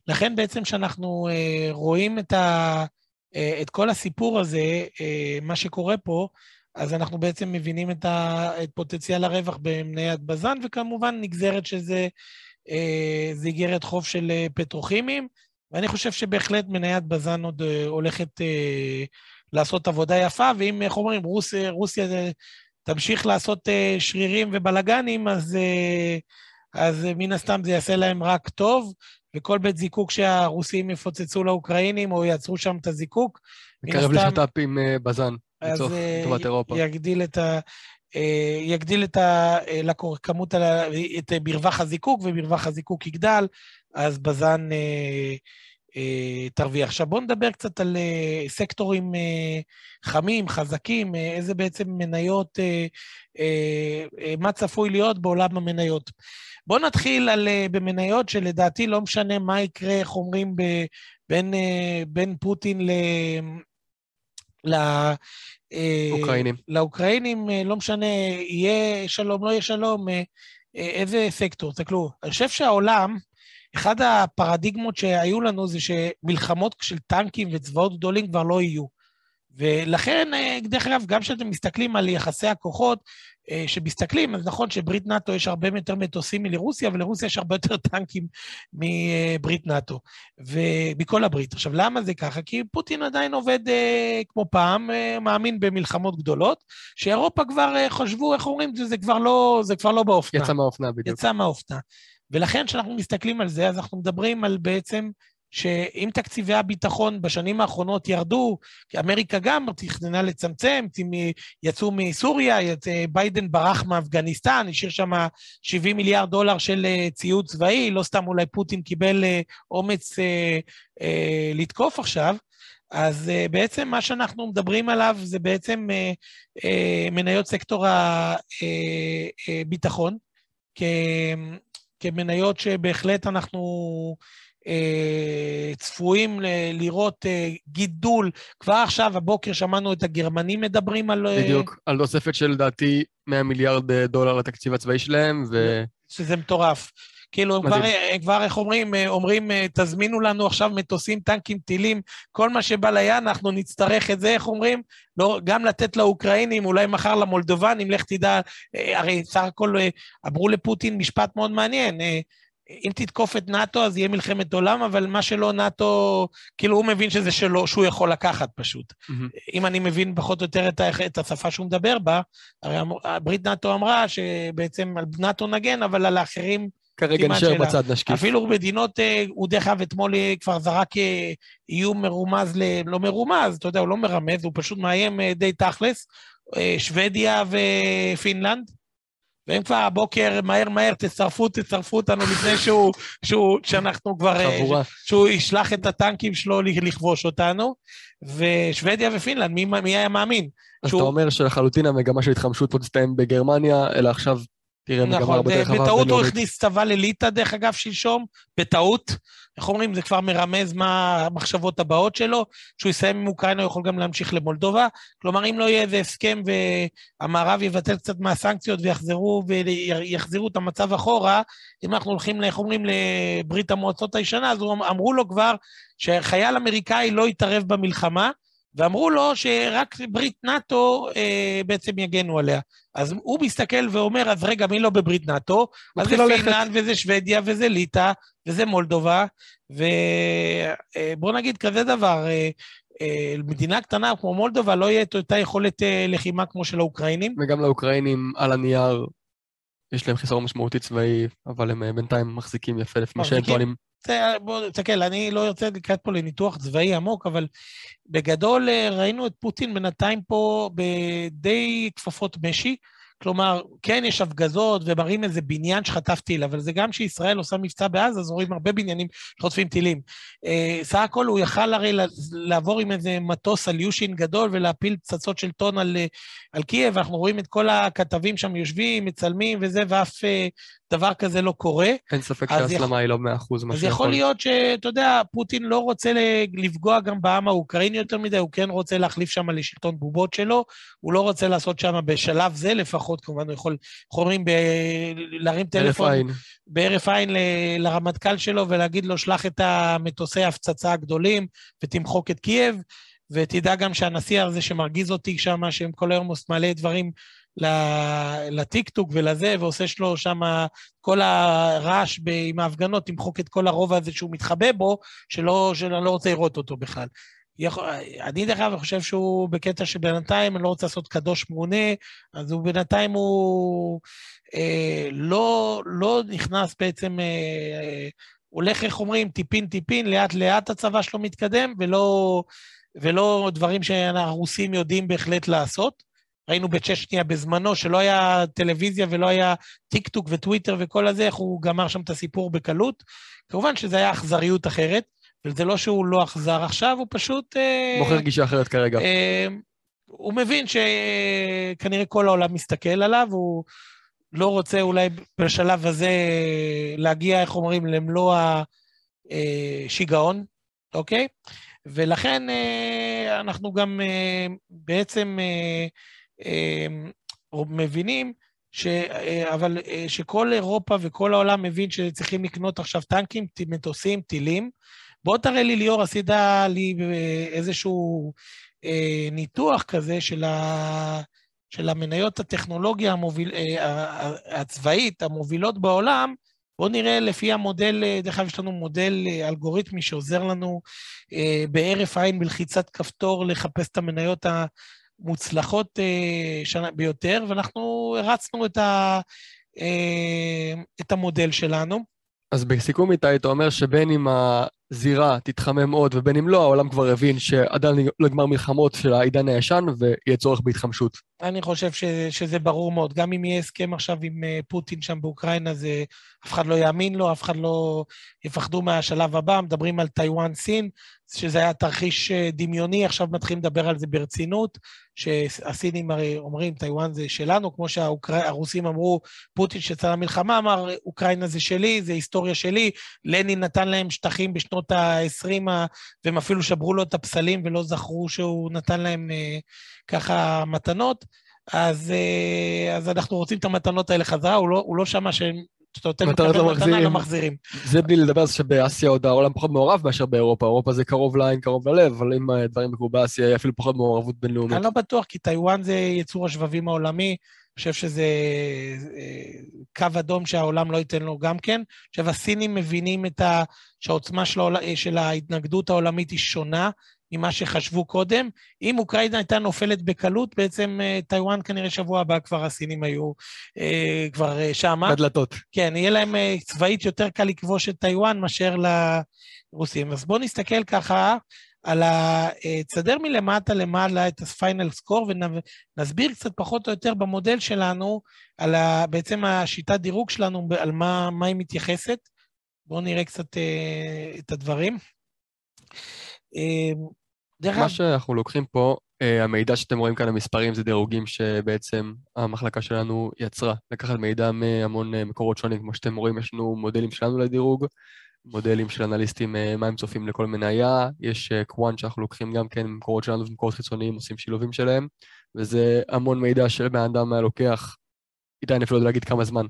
לכן בעצם כשאנחנו אה, רואים את, ה, אה, את כל הסיפור הזה, אה, מה שקורה פה, אז אנחנו בעצם מבינים את, ה, את פוטנציאל הרווח במניית בז"ן, וכמובן נגזרת שזה אה, איגרת חוב של אה, פטרוכימיים, ואני חושב שבהחלט מניית בז"ן עוד אה, הולכת אה, לעשות עבודה יפה, ואם, איך אומרים, רוסיה, רוסיה אה, תמשיך לעשות אה, שרירים ובלגנים, אז... אה, אז אה, מן הסתם זה יעשה להם רק טוב, וכל בית זיקוק שהרוסים יפוצצו לאוקראינים או יעצרו שם את הזיקוק, נקרב הסתם- לשת"פ עם אה, בז"ן, לצורך אה, טובת אירופה. יגדיל את ה... אה, יגדיל את ה... אה, כמות, את אה, מרווח הזיקוק, ומרווח הזיקוק יגדל, אז בז"ן אה, אה, תרוויח. עכשיו בואו נדבר קצת על אה, סקטורים אה, חמים, חזקים, אה, איזה בעצם מניות, אה, אה, אה, מה צפוי להיות בעולם המניות. בואו נתחיל על, אה, במניות שלדעתי לא משנה מה יקרה, איך אומרים, ב, בין, אה, בין פוטין ל... ל אה, אוקראינים. לאוקראינים, אה, לא משנה, יהיה שלום, לא יהיה שלום, אה, אה, איזה סקטור, תסתכלו. אני חושב שהעולם, אחד הפרדיגמות שהיו לנו זה שמלחמות של טנקים וצבאות גדולים כבר לא יהיו. ולכן, אה, דרך אגב, גם כשאתם מסתכלים על יחסי הכוחות, אה, שמסתכלים, אז נכון שברית נאט"ו יש הרבה יותר מטוסים מלרוסיה, ולרוסיה יש הרבה יותר טנקים מברית נאט"ו, ומכל הברית. עכשיו, למה זה ככה? כי פוטין עדיין עובד אה, כמו פעם, מאמין במלחמות גדולות, שאירופה כבר חשבו, איך אומרים, זה כבר לא, זה כבר לא באופנה. יצא מהאופנה בדיוק. יצא מהאופנה. ולכן, כשאנחנו מסתכלים על זה, אז אנחנו מדברים על בעצם שאם תקציבי הביטחון בשנים האחרונות ירדו, כי אמריקה גם תכננה לצמצם, יצאו מסוריה, ביידן ברח מאפגניסטן, השאיר שם 70 מיליארד דולר של אה, ציוד צבאי, לא סתם אולי פוטין קיבל אה, אומץ אה, לתקוף עכשיו. אז בעצם מה שאנחנו מדברים עליו זה בעצם מניות סקטור הביטחון, כמניות שבהחלט אנחנו אה, צפויים לראות אה, גידול. כבר עכשיו, הבוקר שמענו את הגרמנים מדברים על... אה, בדיוק, על תוספת של לדעתי 100 מיליארד דולר לתקציב הצבאי שלהם, ו... שזה מטורף. כאילו, הם כבר, כבר, איך אומרים, אומרים, תזמינו לנו עכשיו מטוסים, טנקים, טילים, כל מה שבא ליד, אנחנו נצטרך את זה, איך אומרים? לא, גם לתת לאוקראינים, אולי מחר למולדובנים, לך תדע, הרי סך הכל אמרו לפוטין משפט מאוד מעניין, אם תתקוף את נאט"ו, אז יהיה מלחמת עולם, אבל מה שלא נאט"ו, כאילו הוא מבין שזה שלו, שהוא יכול לקחת פשוט. Mm-hmm. אם אני מבין פחות או יותר את, את השפה שהוא מדבר בה, הרי ברית נאט"ו אמרה שבעצם על נאט"ו נגן, אבל על האחרים... כרגע נשאר בצד, נשקיף. אפילו מדינות, אה, הוא דרך אגב אתמול אה, כבר זרק אה, איום מרומז, ל... לא מרומז, אתה יודע, הוא לא מרמז, הוא פשוט מאיים די תכלס, שוודיה ופינלנד. והם כבר הבוקר, מהר מהר, תצרפו, תצרפו אותנו לפני שהוא, שהוא, שאנחנו כבר... חבורה. שהוא ישלח את הטנקים שלו לכבוש אותנו. ושוודיה ופינלנד, מי, מי היה מאמין? אז שהוא... אתה אומר שלחלוטין המגמה של התחמשות פה תסתיים בגרמניה, אלא עכשיו תראה נכון. בטעות הוא הכניס צבא לליטא, דרך אגב, שלשום, בטעות. איך אומרים, זה כבר מרמז מה המחשבות הבאות שלו, כשהוא יסיים עם אוקראינה הוא יכול גם להמשיך למולדובה. כלומר, אם לא יהיה איזה הסכם והמערב יבטל קצת מהסנקציות ויחזרו ויחזירו את המצב אחורה, אם אנחנו הולכים, איך אומרים, לברית המועצות הישנה, אז אמרו לו כבר שחייל אמריקאי לא יתערב במלחמה, ואמרו לו שרק ברית נאט"ו אה, בעצם יגנו עליה. אז הוא מסתכל ואומר, אז רגע, מי לא בברית נאט"ו? אז זה פינלנד וזה שוודיה וזה ליטא וזה מולדובה, ובוא אה, נגיד כזה דבר, אה, אה, מדינה קטנה כמו מולדובה לא יהיה את אותה יכולת אה, לחימה כמו של האוקראינים. וגם לאוקראינים על הנייר יש להם חיסרון משמעותי צבאי, אבל הם אה, בינתיים מחזיקים יפה לפי מה שהם טוענים. בוא, תסתכל, אני לא ארצה לקראת פה לניתוח צבאי עמוק, אבל בגדול אה, ראינו את פוטין בינתיים פה בדי כפפות משי. כלומר, כן, יש הפגזות ומראים איזה בניין שחטף טיל, אבל זה גם כשישראל עושה מבצע בעזה, אז רואים הרבה בניינים שחוטפים טילים. אה, סך הכל הוא יכל הרי לעבור עם איזה מטוס על יושין גדול ולהפיל פצצות של טון על, אה, על קייב, אנחנו רואים את כל הכתבים שם יושבים, מצלמים וזה, ואף אה, דבר כזה לא קורה. אין ספק שההסלמה היא לא מאה אחוז מה שיכול. אז יכול להיות שאתה יודע, פוטין לא רוצה לפגוע גם בעם האוקראיני יותר מדי, הוא כן רוצה להחליף שם לשלטון בובות שלו, הוא לא רוצה לעשות שם בשלב זה לפחות, כמובן הוא יכול, איך אומרים, להרים טלפון... עין. בהרף עין ל- לרמטכ"ל שלו ולהגיד לו, שלח את המטוסי ההפצצה הגדולים ותמחוק את קייב, ותדע גם שהנשיא הזה שמרגיז אותי שם, שהם כל היום מעלה דברים לטיקטוק ולזה, ועושה שלו שם כל הרעש עם ההפגנות, תמחוק את כל הרובע הזה שהוא מתחבא בו, שלא, שאני לא רוצה לראות אותו בכלל. אני דרך אגב חושב שהוא בקטע שבינתיים, אני לא רוצה לעשות קדוש מעונה, אז הוא בינתיים הוא אה, לא, לא נכנס בעצם, אה, הולך, איך אומרים, טיפין טיפין, לאט לאט הצבא שלו מתקדם, ולא, ולא דברים שהרוסים יודעים בהחלט לעשות. ראינו בצ'שניה בזמנו, שלא היה טלוויזיה ולא היה טיק טוק וטוויטר וכל הזה, איך הוא גמר שם את הסיפור בקלות. כמובן שזו הייתה אכזריות אחרת. וזה לא שהוא לא אכזר עכשיו, הוא פשוט... מוכר גישה אחרת כרגע. הוא מבין שכנראה כל העולם מסתכל עליו, הוא לא רוצה אולי בשלב הזה להגיע, איך אומרים, למלוא השיגעון, אוקיי? ולכן אה, אנחנו גם אה, בעצם אה, מבינים ש... אבל שכל אירופה וכל העולם מבין שצריכים לקנות עכשיו טנקים, מטוסים, טילים. בוא תראה לי, ליאור, עשית לי איזשהו ניתוח כזה של, ה... של המניות הטכנולוגיה המוביל... הצבאית המובילות בעולם, בואו נראה לפי המודל, אה, דרך אגב, יש לנו מודל אה, אלגוריתמי שעוזר לנו אה, בהרף עין בלחיצת כפתור לחפש את המניות המוצלחות ביותר, ואנחנו הרצנו את, ה, את המודל שלנו. אז בסיכום איתי, אתה אומר שבין אם הזירה תתחמם עוד ובין אם לא, העולם כבר הבין שעדיין לא נגמר מלחמות של העידן הישן ויהיה צורך בהתחמשות. אני חושב ש, שזה ברור מאוד. גם אם יהיה הסכם עכשיו עם פוטין שם באוקראינה, זה אף אחד לא יאמין לו, אף אחד לא יפחדו מהשלב הבא. מדברים על טיוואן סין, שזה היה תרחיש אה, דמיוני, עכשיו מתחילים לדבר על זה ברצינות, שהסינים הרי אומרים, טיוואן זה שלנו, כמו שהרוסים אמרו, פוטין שיצא למלחמה אמר, אוקראינה זה שלי, זה היסטוריה שלי, לנין נתן להם שטחים בשנות ה-20, והם אפילו שברו לו את הפסלים ולא זכרו שהוא נתן להם אה, ככה מתנות. אז, אה, אז אנחנו רוצים את המתנות האלה חזרה, הוא לא, הוא לא שמע שהם כשאתה נותן לא מתנה, לא מחזירים. זה בלי לדבר על זה שבאסיה עוד העולם פחות מעורב מאשר באירופה. אירופה זה קרוב לעין, קרוב ללב, אבל אם דברים יקרו באסיה, יהיה אפילו פחות מעורבות בינלאומית. אני לא בטוח, כי טיוואן זה יצור השבבים העולמי. אני חושב שזה אה, קו אדום שהעולם לא ייתן לו גם כן. עכשיו, הסינים מבינים את ה... שהעוצמה של, העול... של ההתנגדות העולמית היא שונה. ממה שחשבו קודם. אם אוקראינה הייתה נופלת בקלות, בעצם אה, טיוואן כנראה שבוע הבא כבר הסינים היו אה, כבר אה, שמה. בדלתות. כן, יהיה להם אה, צבאית יותר קל לכבוש את טיוואן מאשר לרוסים. אז בואו נסתכל ככה על ה... תסדר מלמטה למעלה את הפיינל סקור ונסביר קצת פחות או יותר במודל שלנו על ה... בעצם השיטת דירוג שלנו, על מה, מה היא מתייחסת. בואו נראה קצת אה, את הדברים. אה, דרך מה שאנחנו לוקחים פה, uh, המידע שאתם רואים כאן, המספרים, זה דירוגים שבעצם המחלקה שלנו יצרה. לקחת מידע מהמון uh, מקורות שונים, כמו שאתם רואים, יש לנו מודלים שלנו לדירוג, מודלים של אנליסטים, uh, מה הם צופים לכל מניה, יש קוואן שאנחנו לוקחים גם כן ממקורות שלנו ומקורות חיצוניים, עושים שילובים שלהם, וזה המון מידע שבן אדם היה לוקח, איתי אני אפילו לא להגיד כמה זמן.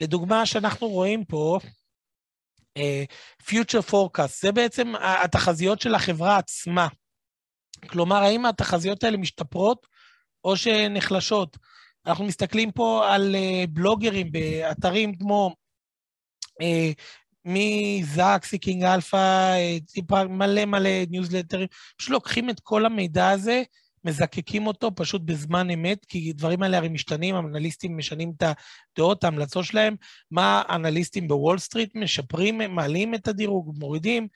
לדוגמה, שאנחנו רואים פה, Future Forecast, זה בעצם התחזיות של החברה עצמה. כלומר, האם התחזיות האלה משתפרות או שנחלשות? אנחנו מסתכלים פה על אה, בלוגרים באתרים כמו אה, מ Zacks, Seeking Alpha, מלא מלא ניוזלטרים, פשוט לוקחים את כל המידע הזה מזקקים אותו פשוט בזמן אמת, כי דברים האלה הרי משתנים, האנליסטים משנים את הדעות, ההמלצות שלהם, מה האנליסטים בוול סטריט משפרים, מעלים את הדירוג, מורידים,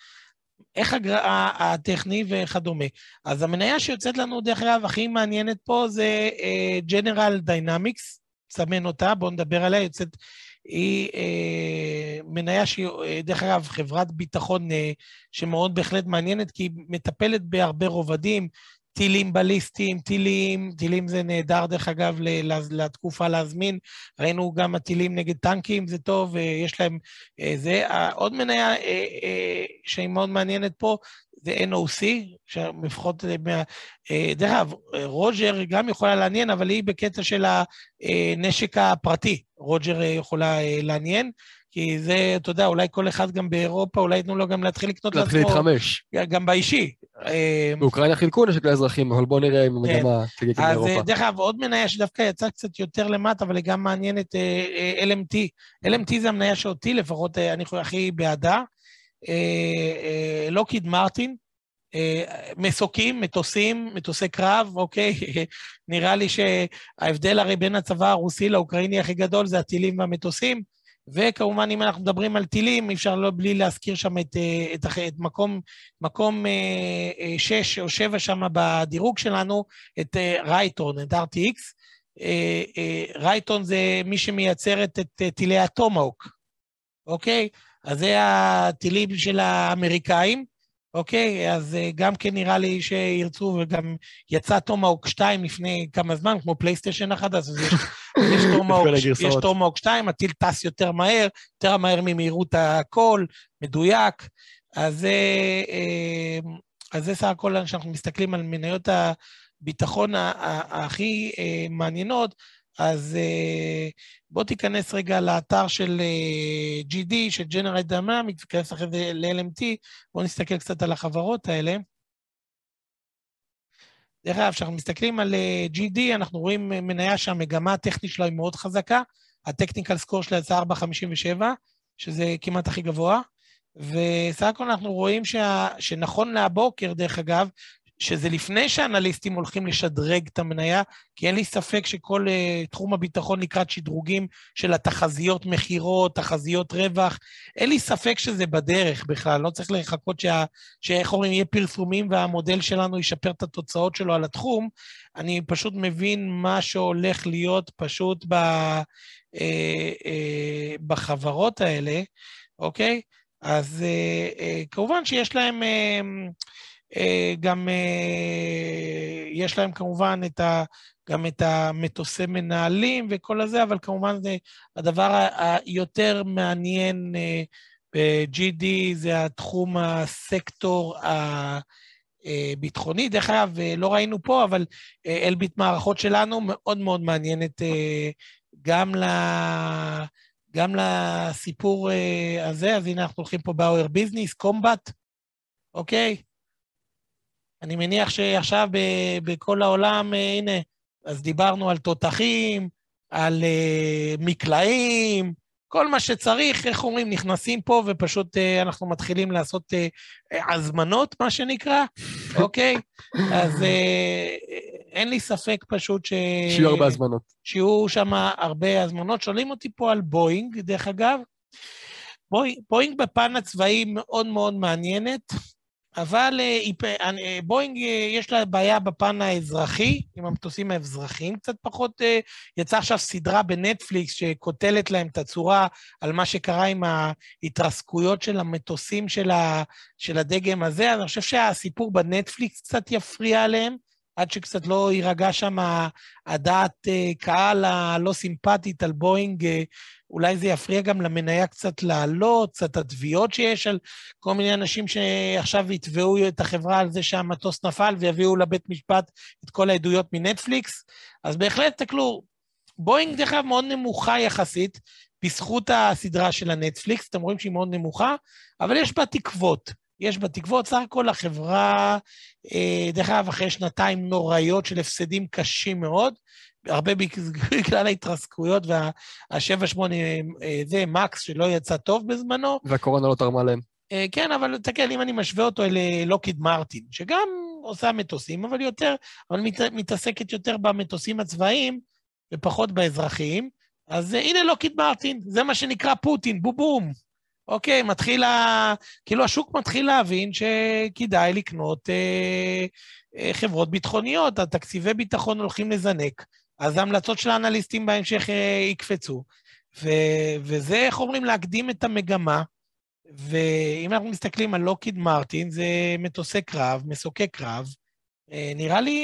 איך הגר... הטכני וכדומה. אז המניה שיוצאת לנו, דרך אגב, הכי מעניינת פה זה אה, General Dynamics, סמן אותה, בואו נדבר עליה, יוצאת... היא uh, מניה שהיא, uh, דרך אגב, חברת ביטחון uh, שמאוד בהחלט מעניינת, כי היא מטפלת בהרבה רובדים, טילים בליסטיים, טילים, טילים זה נהדר דרך אגב לתקופה להזמין, ראינו גם הטילים נגד טנקים, זה טוב, ויש להם אה, זה. עוד מניה אה, אה, שהיא מאוד מעניינת פה, זה NOC, שלפחות, דרך אגב, רוג'ר גם יכולה לעניין, אבל היא בקטע של הנשק הפרטי, רוג'ר יכולה לעניין. כי זה, אתה יודע, אולי כל אחד גם באירופה, אולי ייתנו לו גם להתחיל לקנות לעצמו... להתחיל להתחמש. גם באישי. אה, באוקראינה חילקו נשק לאזרחים, אבל בואו נראה אם המגמה כן. תגיד באירופה. אז דרך אגב, עוד מניה שדווקא יצאה קצת יותר למטה, אבל היא גם מעניינת, אה, אה, LMT. LMT זה המניה שאותי לפחות, אני חושב, הכי בעדה. לוקיד מרטין, מסוקים, מטוסים, מטוסי קרב, אוקיי? נראה לי שההבדל הרי בין הצבא הרוסי לאוקראיני הכי גדול זה הטילים והמטוסים. וכמובן, אם אנחנו מדברים על טילים, אי אפשר לא בלי להזכיר שם את, אה, את, את מקום, מקום אה, אה, שש או שבע שם בדירוג שלנו, את רייטון, את RTX. רייטון זה מי שמייצרת את טילי הטומהוק, אוקיי? אז זה הטילים של האמריקאים. אוקיי? אז אה, גם כן נראה לי שירצו, וגם יצא טומהוק 2 לפני כמה זמן, כמו פלייסטיישן החדש, אז יש, יש טומהוק 2, הטיל טס יותר מהר, יותר מהר ממהירות הקול, מדויק. אז, אה, אה, אז זה סך הכל, כשאנחנו מסתכלים על מניות הביטחון הכי מעניינות, אז uh, בוא תיכנס רגע לאתר של uh, GD, של Generate Dynamics, תיכנס אחרי זה ל-LMT, בואו נסתכל קצת על החברות האלה. דרך אגב, כשאנחנו מסתכלים על uh, GD, אנחנו רואים מניה שהמגמה הטכנית שלה היא מאוד חזקה, הטכניקל סקור שלה יצא 4.57, שזה כמעט הכי גבוה, וסך הכל אנחנו רואים שה, שנכון להבוקר, דרך אגב, שזה לפני שאנליסטים הולכים לשדרג את המניה, כי אין לי ספק שכל uh, תחום הביטחון לקראת שדרוגים של התחזיות מכירות, תחזיות רווח, אין לי ספק שזה בדרך בכלל, לא צריך לחכות שה, שאיך אומרים, יהיה פרסומים והמודל שלנו ישפר את התוצאות שלו על התחום. אני פשוט מבין מה שהולך להיות פשוט ב, uh, uh, בחברות האלה, אוקיי? אז uh, uh, כמובן שיש להם... Uh, גם אה, יש להם כמובן את ה, גם את המטוסי מנהלים וכל הזה, אבל כמובן זה הדבר היותר מעניין אה, ב-GD זה התחום הסקטור הביטחוני. דרך אגב, לא ראינו פה, אבל אלביט מערכות שלנו מאוד מאוד מעניינת גם ל... גם לסיפור הזה, אז הנה אנחנו הולכים פה באוור ביזנס, קומבט, אוקיי? אני מניח שעכשיו בכל העולם, אה, הנה, אז דיברנו על תותחים, על uh, מקלעים, כל מה שצריך, איך אומרים, נכנסים פה ופשוט uh, אנחנו מתחילים לעשות uh, הזמנות, מה שנקרא, אוקיי? אז uh, אין לי ספק פשוט ש... שיהיו הרבה הזמנות. שיהיו שם הרבה הזמנות. שואלים אותי פה על בואינג, דרך אגב. בואינג, בואינג בפן הצבאי מאוד מאוד מעניינת. אבל אה, אה, בואינג, אה, יש לה בעיה בפן האזרחי, עם המטוסים האזרחיים קצת פחות. יצאה עכשיו סדרה בנטפליקס שקוטלת להם את הצורה על מה שקרה עם ההתרסקויות של המטוסים של, הדגם הזה, אז אני חושב שהסיפור בנטפליקס קצת יפריע עליהם. עד שקצת לא יירגע שם הדעת קהל הלא סימפטית על בואינג אולי זה יפריע גם למניה קצת לעלות, קצת התביעות שיש על כל מיני אנשים שעכשיו יתבעו את החברה על זה שהמטוס נפל ויביאו לבית משפט את כל העדויות מנטפליקס. אז בהחלט, תקלו, בואינג דרך אגב מאוד נמוכה יחסית, בזכות הסדרה של הנטפליקס, אתם רואים שהיא מאוד נמוכה, אבל יש בה תקוות. יש בה תקוות, סך הכל החברה, אה, דרך אגב, אחרי שנתיים נוראיות של הפסדים קשים מאוד, הרבה בגלל ההתרסקויות וה-7-8 אה, זה מקס שלא יצא טוב בזמנו. והקורונה לא תרמה להם. אה, כן, אבל תסתכל, אם אני משווה אותו ללוקיד מרטין, שגם עושה מטוסים, אבל יותר, אבל מת, מתעסקת יותר במטוסים הצבאיים ופחות באזרחיים, אז הנה לוקיד מרטין, זה מה שנקרא פוטין, בובום. אוקיי, מתחיל ה... כאילו השוק מתחיל להבין שכדאי לקנות אה, אה, חברות ביטחוניות, התקציבי ביטחון הולכים לזנק, אז ההמלצות של האנליסטים בהמשך אה, יקפצו. ו, וזה, איך אומרים, להקדים את המגמה. ואם אנחנו מסתכלים על לוקיד מרטין, זה מטוסי קרב, מסוקי קרב. אה, נראה לי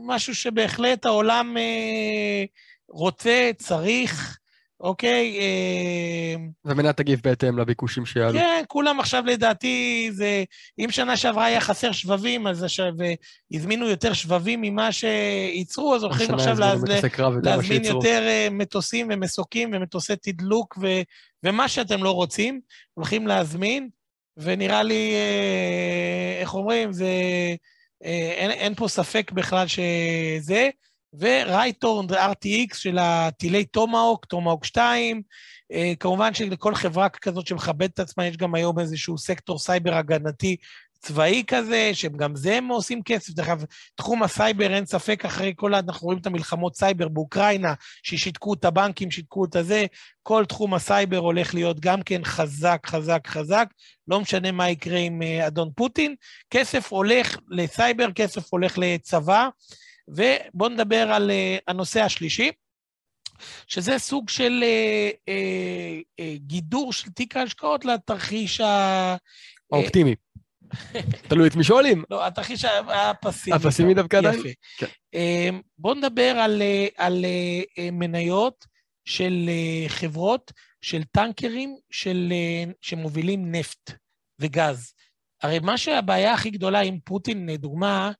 משהו שבהחלט העולם אה, רוצה, צריך, אוקיי? אה, ומנה תגיב בהתאם לביקושים שיעלו. כן, כולם עכשיו לדעתי, זה... אם שנה שעברה היה חסר שבבים, אז עכשיו הזמינו יותר שבבים ממה שייצרו, אז הולכים עכשיו להז... להזמין יותר אה, מטוסים ומסוקים ומטוסי תדלוק ו... ומה שאתם לא רוצים, הולכים להזמין, ונראה לי, אה, איך אומרים, זה... אין, אין פה ספק בכלל שזה. ו Raytheon RTX של הטילי טומהוק, טומהוק 2. אה, כמובן שלכל חברה כזאת שמכבדת את עצמה, יש גם היום איזשהו סקטור סייבר הגנתי צבאי כזה, שגם זה הם עושים כסף. דרך אגב, תחום הסייבר, אין ספק, אחרי כל ה... אנחנו רואים את המלחמות סייבר באוקראינה, ששיתקו את הבנקים, שיתקו את הזה, כל תחום הסייבר הולך להיות גם כן חזק, חזק, חזק. לא משנה מה יקרה עם אה, אדון פוטין. כסף הולך לסייבר, כסף הולך לצבא. ובואו נדבר על uh, הנושא השלישי, שזה סוג של uh, uh, גידור של תיק ההשקעות לתרחיש ה... האופטימי. תלוי את מי שואלים. לא, התרחיש היה פסימי. הפסימי דווקא עדיין? יפה. כן. בואו נדבר על, אה, על אה, מניות של אה, חברות, של טנקרים של, שמובילים נפט וגז. הרי מה שהבעיה הכי גדולה עם פוטין, דוגמה,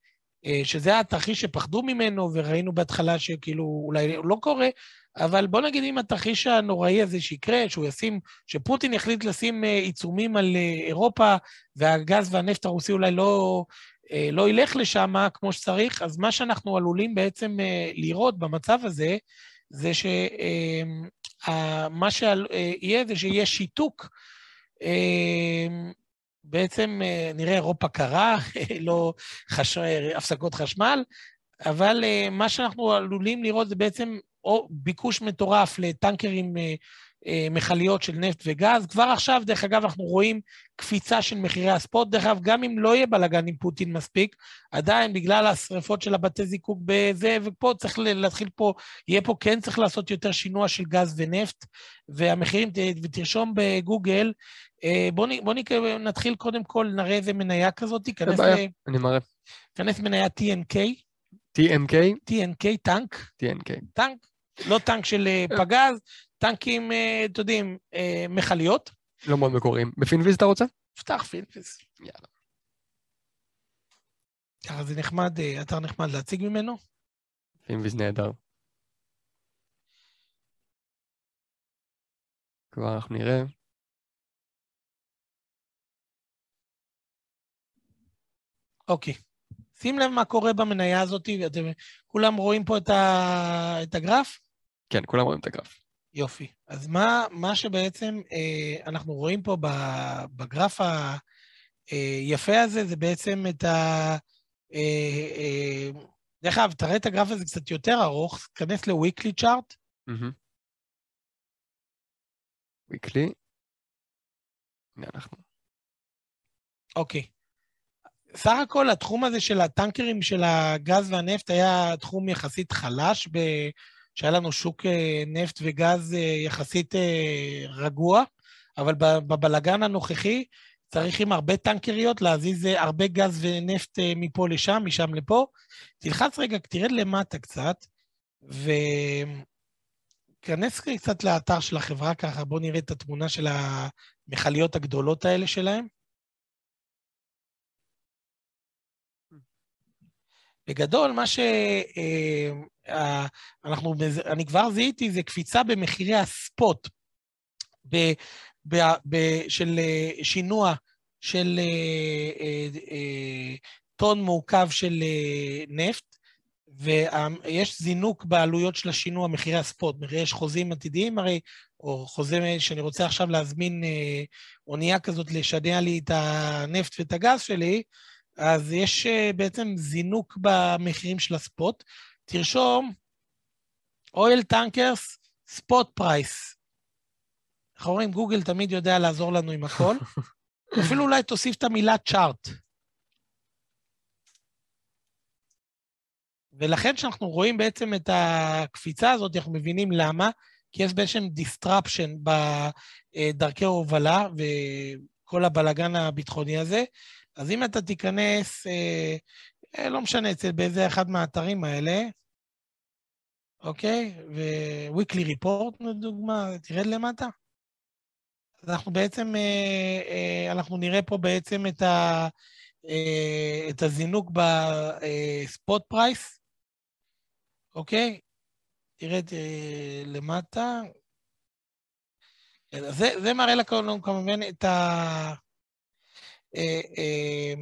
שזה התרחיש שפחדו ממנו, וראינו בהתחלה שכאילו אולי לא קורה, אבל בוא נגיד אם התרחיש הנוראי הזה שיקרה, שהוא ישים, שפוטין יחליט לשים עיצומים על אירופה, והגז והנפט הרוסי אולי לא, לא ילך לשם כמו שצריך, אז מה שאנחנו עלולים בעצם לראות במצב הזה, זה שמה שיהיה זה שיהיה שיתוק. בעצם נראה אירופה קרה, לא חש... הפסקות חשמל, אבל מה שאנחנו עלולים לראות זה בעצם או ביקוש מטורף לטנקרים אה, מכליות של נפט וגז. כבר עכשיו, דרך אגב, אנחנו רואים קפיצה של מחירי הספוט. דרך אגב, גם אם לא יהיה בלאגן עם פוטין מספיק, עדיין בגלל השריפות של הבתי זיקוק בזה, ופה צריך להתחיל פה, יהיה פה, כן צריך לעשות יותר שינוע של גז ונפט, והמחירים, ותרשום בגוגל, אה, בואו בוא נתחיל קודם כל, נראה איזה מניה כזאת, תיכנס ל... אני מראה. תיכנס מניה TNK. TMK? TNK, טנק. TNK. טנק, לא טנק של אה, פגז, טנקים, אה, אתם יודעים, אה, מכליות. לא מאוד מקוריים. ב Finviz אתה רוצה? פתח Finviz. יאללה. ככה זה נחמד, אה, אתר נחמד להציג ממנו. Finviz נהדר. כבר אנחנו נראה. אוקיי. שים לב מה קורה במניה הזאת, ואתם כולם רואים פה את, ה... את הגרף? כן, כולם רואים את הגרף. יופי. אז מה, מה שבעצם אה, אנחנו רואים פה בגרף היפה אה, הזה, זה בעצם את ה... אה, אה, דרך אגב, תראה את הגרף הזה קצת יותר ארוך, תיכנס ל-weekly chart. weekly. הנה אנחנו. אוקיי. סך הכל התחום הזה של הטנקרים של הגז והנפט היה תחום יחסית חלש ב... שהיה לנו שוק אה, נפט וגז אה, יחסית אה, רגוע, אבל בבלגן הנוכחי צריך עם הרבה טנקריות להזיז הרבה גז ונפט מפה לשם, משם לפה. תלחץ רגע, תרד למטה קצת, וכנס קצת לאתר של החברה ככה, בואו נראה את התמונה של המכליות הגדולות האלה שלהם. בגדול, מה שאנחנו, אה, אני כבר זיהיתי, זה קפיצה במחירי הספוט, ב, ב, ב, של אה, שינוע של אה, טון מעוקב של נפט, ויש זינוק בעלויות של השינוע, מחירי הספוט. יש חוזים עתידיים הרי, או חוזה שאני רוצה עכשיו להזמין אונייה כזאת לשנע לי את הנפט ואת הגז שלי, אז יש אה, בעצם זינוק במחירים של ה spot. תרשום oil tankers, spot price. איך אומרים, גוגל תמיד יודע לעזור לנו עם הכל. אפילו אולי תוסיף את המילה chart. ולכן כשאנחנו רואים בעצם את הקפיצה הזאת, אנחנו מבינים למה, כי יש בעצם disruption בדרכי ההובלה וכל הבלגן הביטחוני הזה, אז אם אתה תיכנס, אה, אה, לא משנה, אצל באיזה אחד מהאתרים האלה, אוקיי? ו-weekly report, לדוגמה, תרד למטה. אז אנחנו בעצם, אה, אה, אנחנו נראה פה בעצם את, ה, אה, את הזינוק בספוט פרייס, אוקיי? תרד אה, למטה. זה, זה מראה לנו כמובן את ה... אה, אה,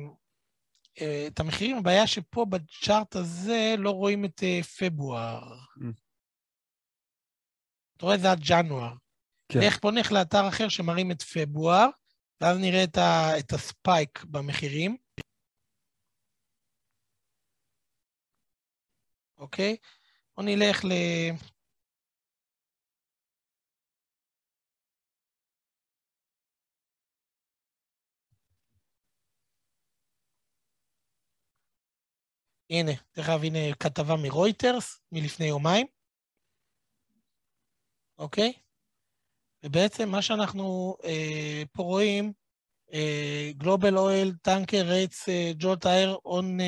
אה, את המחירים, הבעיה שפה בצ'ארט הזה לא רואים את פברואר. Mm. אתה רואה, זה עד ג'נואר. כן. איך, בוא נלך לאתר אחר שמראים את פברואר, ואז נראה את, ה, את הספייק במחירים. אוקיי? בוא נלך ל... הנה, דרך אגב, הנה כתבה מרויטרס מלפני יומיים, אוקיי? ובעצם מה שאנחנו אה, פה רואים, Global Oil Tanker Rates Jolt Air on,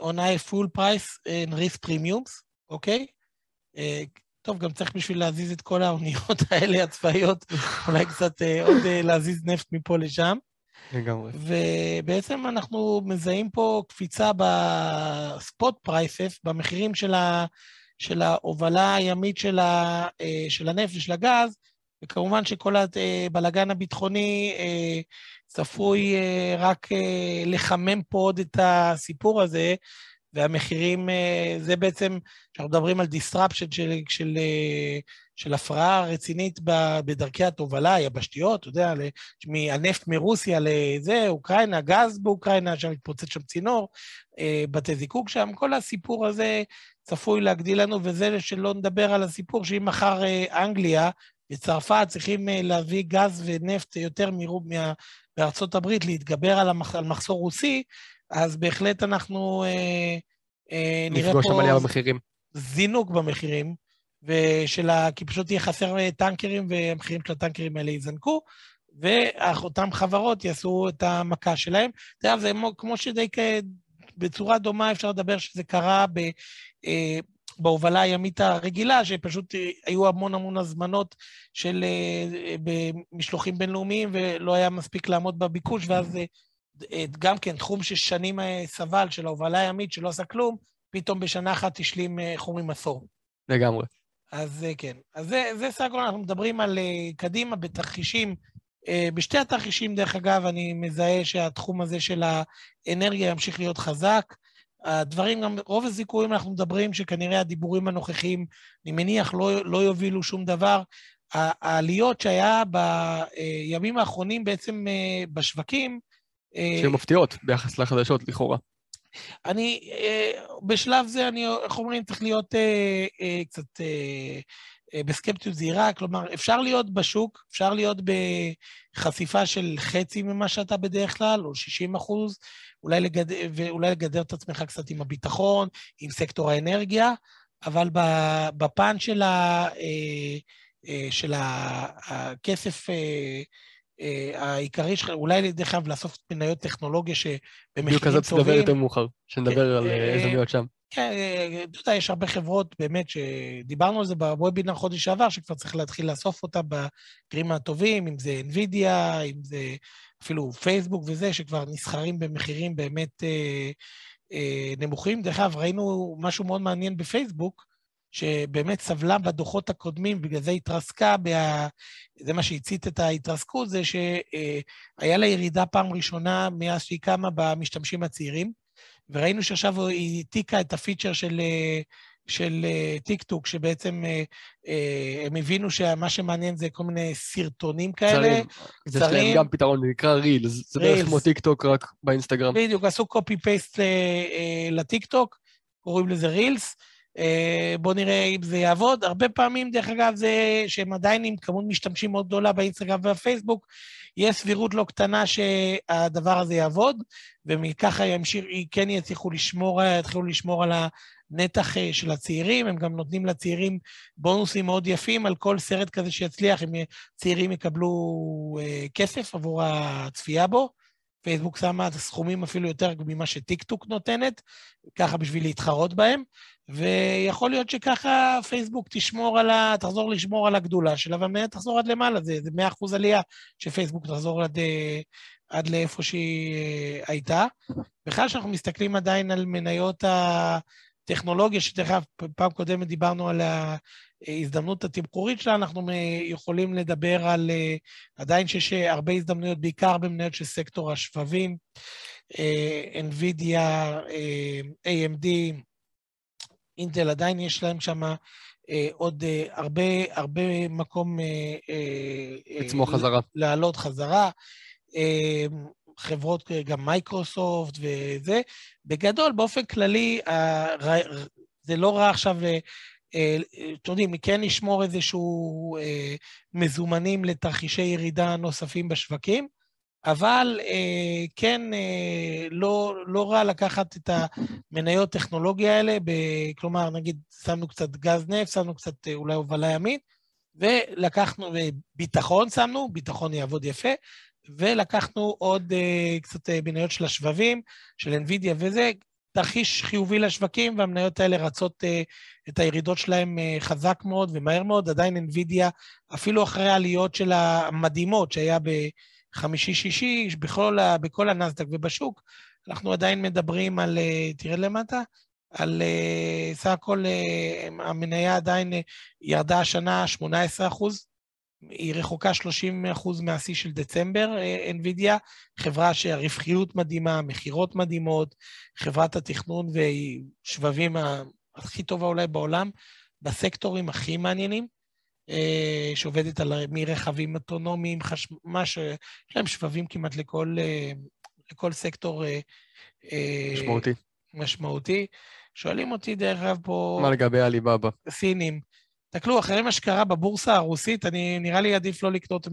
on high full price and risk premiums, אוקיי? טוב, גם צריך בשביל להזיז את כל האוניות האלה הצבאיות, אולי קצת עוד להזיז נפט מפה לשם. לגמרי. ובעצם אנחנו מזהים פה קפיצה בספוט פרייסס, במחירים של, ה, של ההובלה הימית של, ה, של הנפט ושל הגז, וכמובן שכל הבלגן הביטחוני אה, צפוי אה, רק אה, לחמם פה עוד את הסיפור הזה, והמחירים, זה בעצם, כשאנחנו מדברים על disruption של, של, של הפרעה רצינית בדרכי התובלה היבשתיות, אתה יודע, הנפט מרוסיה לזה, אוקראינה, גז באוקראינה, שם מתפוצץ שם צינור, בתי זיקוק שם, כל הסיפור הזה צפוי להגדיל לנו, וזה שלא נדבר על הסיפור שאם מחר אנגליה וצרפת צריכים להביא גז ונפט יותר מרוב מארצות הברית, להתגבר על, המח, על מחסור רוסי, אז בהחלט אנחנו אה, אה, נראה פה... נפגוש שם עלייה במחירים. זינוק במחירים, ושל ה... כי פשוט יהיה חסר אה, טנקרים, והמחירים של הטנקרים האלה יזנקו, ואותן חברות יעשו את המכה שלהם. אתה יודע, זה כמו שדי בצורה דומה אפשר לדבר שזה קרה ב... אה, בהובלה הימית הרגילה, שפשוט היו המון המון הזמנות של משלוחים בינלאומיים ולא היה מספיק לעמוד בביקוש, ואז גם כן, תחום ששנים סבל של ההובלה הימית, שלא עשה כלום, פתאום בשנה אחת השלים חומרים עשור. לגמרי. אז כן. אז זה, זה סך הכל, אנחנו מדברים על קדימה בתרחישים. בשתי התרחישים, דרך אגב, אני מזהה שהתחום הזה של האנרגיה ימשיך להיות חזק. הדברים, גם רוב הזיכויים אנחנו מדברים שכנראה הדיבורים הנוכחיים, אני מניח, לא, לא יובילו שום דבר. העליות שהיה בימים האחרונים בעצם בשווקים, אה, שהן מפתיעות ביחס לחדשות, לכאורה. אני, אה, בשלב זה, אני, איך אומרים, צריך להיות אה, קצת בסקפטיות זהירה, כלומר, אפשר להיות בשוק, אפשר להיות בחשיפה של חצי ממה שאתה בדרך כלל, או 60 אחוז, אולי לגד... ואולי לגדר את עצמך קצת עם הביטחון, עם סקטור האנרגיה, אבל בפן של, ה... של הכסף אה, העיקרי שלך, אולי דרך אגב לאסוף מניות טכנולוגיה שבמחירים טובים... בדיוק כזאת תדבר יותר מאוחר, שנדבר על איזה אה, מניות שם. כן, אה, אתה יודע, יש הרבה חברות באמת שדיברנו על זה בוובינר חודש שעבר, שכבר צריך להתחיל לאסוף אותה במקרים הטובים, אם זה NVIDIA, אם זה אפילו פייסבוק וזה, שכבר נסחרים במחירים באמת אה, אה, נמוכים. דרך אגב, ראינו משהו מאוד מעניין בפייסבוק, שבאמת סבלה בדוחות הקודמים, בגלל זה התרסקה, בה... זה מה שהצית את ההתרסקות, זה שהיה לה ירידה פעם ראשונה מאז שהיא קמה במשתמשים הצעירים, וראינו שעכשיו היא העתיקה את הפיצ'ר של, של טיק טוק, שבעצם הם הבינו שמה שמעניין זה כל מיני סרטונים כאלה. קצרים. זה שלהם גם פתרון, זה נקרא Reels, זה בערך כמו טיק טוק רק באינסטגרם. בדיוק, עשו copy paste לטיק טוק, קוראים לזה Reels. אה, בואו נראה אם זה יעבוד. הרבה פעמים, דרך אגב, זה שהם עדיין עם כמות משתמשים מאוד גדולה באינסטגרם והפייסבוק, יש סבירות לא קטנה שהדבר הזה יעבוד, ומככה ימשיך, כן יצליחו לשמור, יתחילו לשמור על הנתח אה, של הצעירים, הם גם נותנים לצעירים בונוסים מאוד יפים על כל סרט כזה שיצליח, אם צעירים יקבלו אה, כסף עבור הצפייה בו. פייסבוק שמה את הסכומים אפילו יותר ממה שטיקטוק נותנת, ככה בשביל להתחרות בהם, ויכול להיות שככה פייסבוק תשמור על ה... תחזור לשמור על הגדולה שלה, והמניה תחזור עד למעלה, זה, זה 100% עלייה שפייסבוק תחזור עד, עד לאיפה שהיא אה, הייתה. בכלל, כשאנחנו מסתכלים עדיין על מניות הטכנולוגיה, שדרך אגב, פעם קודמת דיברנו על ההזדמנות התמחורית שלה, אנחנו יכולים לדבר על אה, עדיין שיש הרבה הזדמנויות, בעיקר במניות של סקטור השבבים, אה, NVIDIA, AMD, אינטל עדיין יש להם שם אה, עוד אה, הרבה, הרבה מקום... אה, אה, לצמוח אה, חזרה. לעלות חזרה. אה, חברות, גם מייקרוסופט וזה. בגדול, באופן כללי, אה, זה לא רע עכשיו... אה, אה, אתם יודעים, כן לשמור איזשהו אה, מזומנים לתרחישי ירידה נוספים בשווקים, אבל אה, כן, אה, לא, לא רע לקחת את המניות טכנולוגיה האלה, ב, כלומר, נגיד, שמנו קצת גז נפט, שמנו קצת אה, אולי הובלה ימית, ולקחנו, ביטחון שמנו, ביטחון יעבוד יפה, ולקחנו עוד uh, קצת uh, מניות של השבבים, של NVIDIA וזה, תרחיש חיובי לשווקים, והמניות האלה רצות uh, את הירידות שלהם uh, חזק מאוד ומהר מאוד. עדיין NVIDIA, אפילו אחרי העליות של המדהימות שהיה בחמישי-שישי, בכל, בכל הנסדק ובשוק, אנחנו עדיין מדברים על, uh, תראה למטה, על uh, סך הכל uh, המניה עדיין uh, ירדה השנה 18 אחוז. היא רחוקה 30 אחוז מהשיא של דצמבר, NVIDIA, חברה שהרווחיות מדהימה, מכירות מדהימות, חברת התכנון ושבבים הכי טובה אולי בעולם, בסקטורים הכי מעניינים, שעובדת על מרכבים אוטונומיים, חשמל, יש להם שבבים כמעט לכל, לכל סקטור משמעותי. משמעותי. שואלים אותי, דרך אגב, פה... מה לגבי עליבאבא? סינים. תסתכלו, אחרי מה שקרה בבורסה הרוסית, אני, נראה לי עדיף לא לקנות.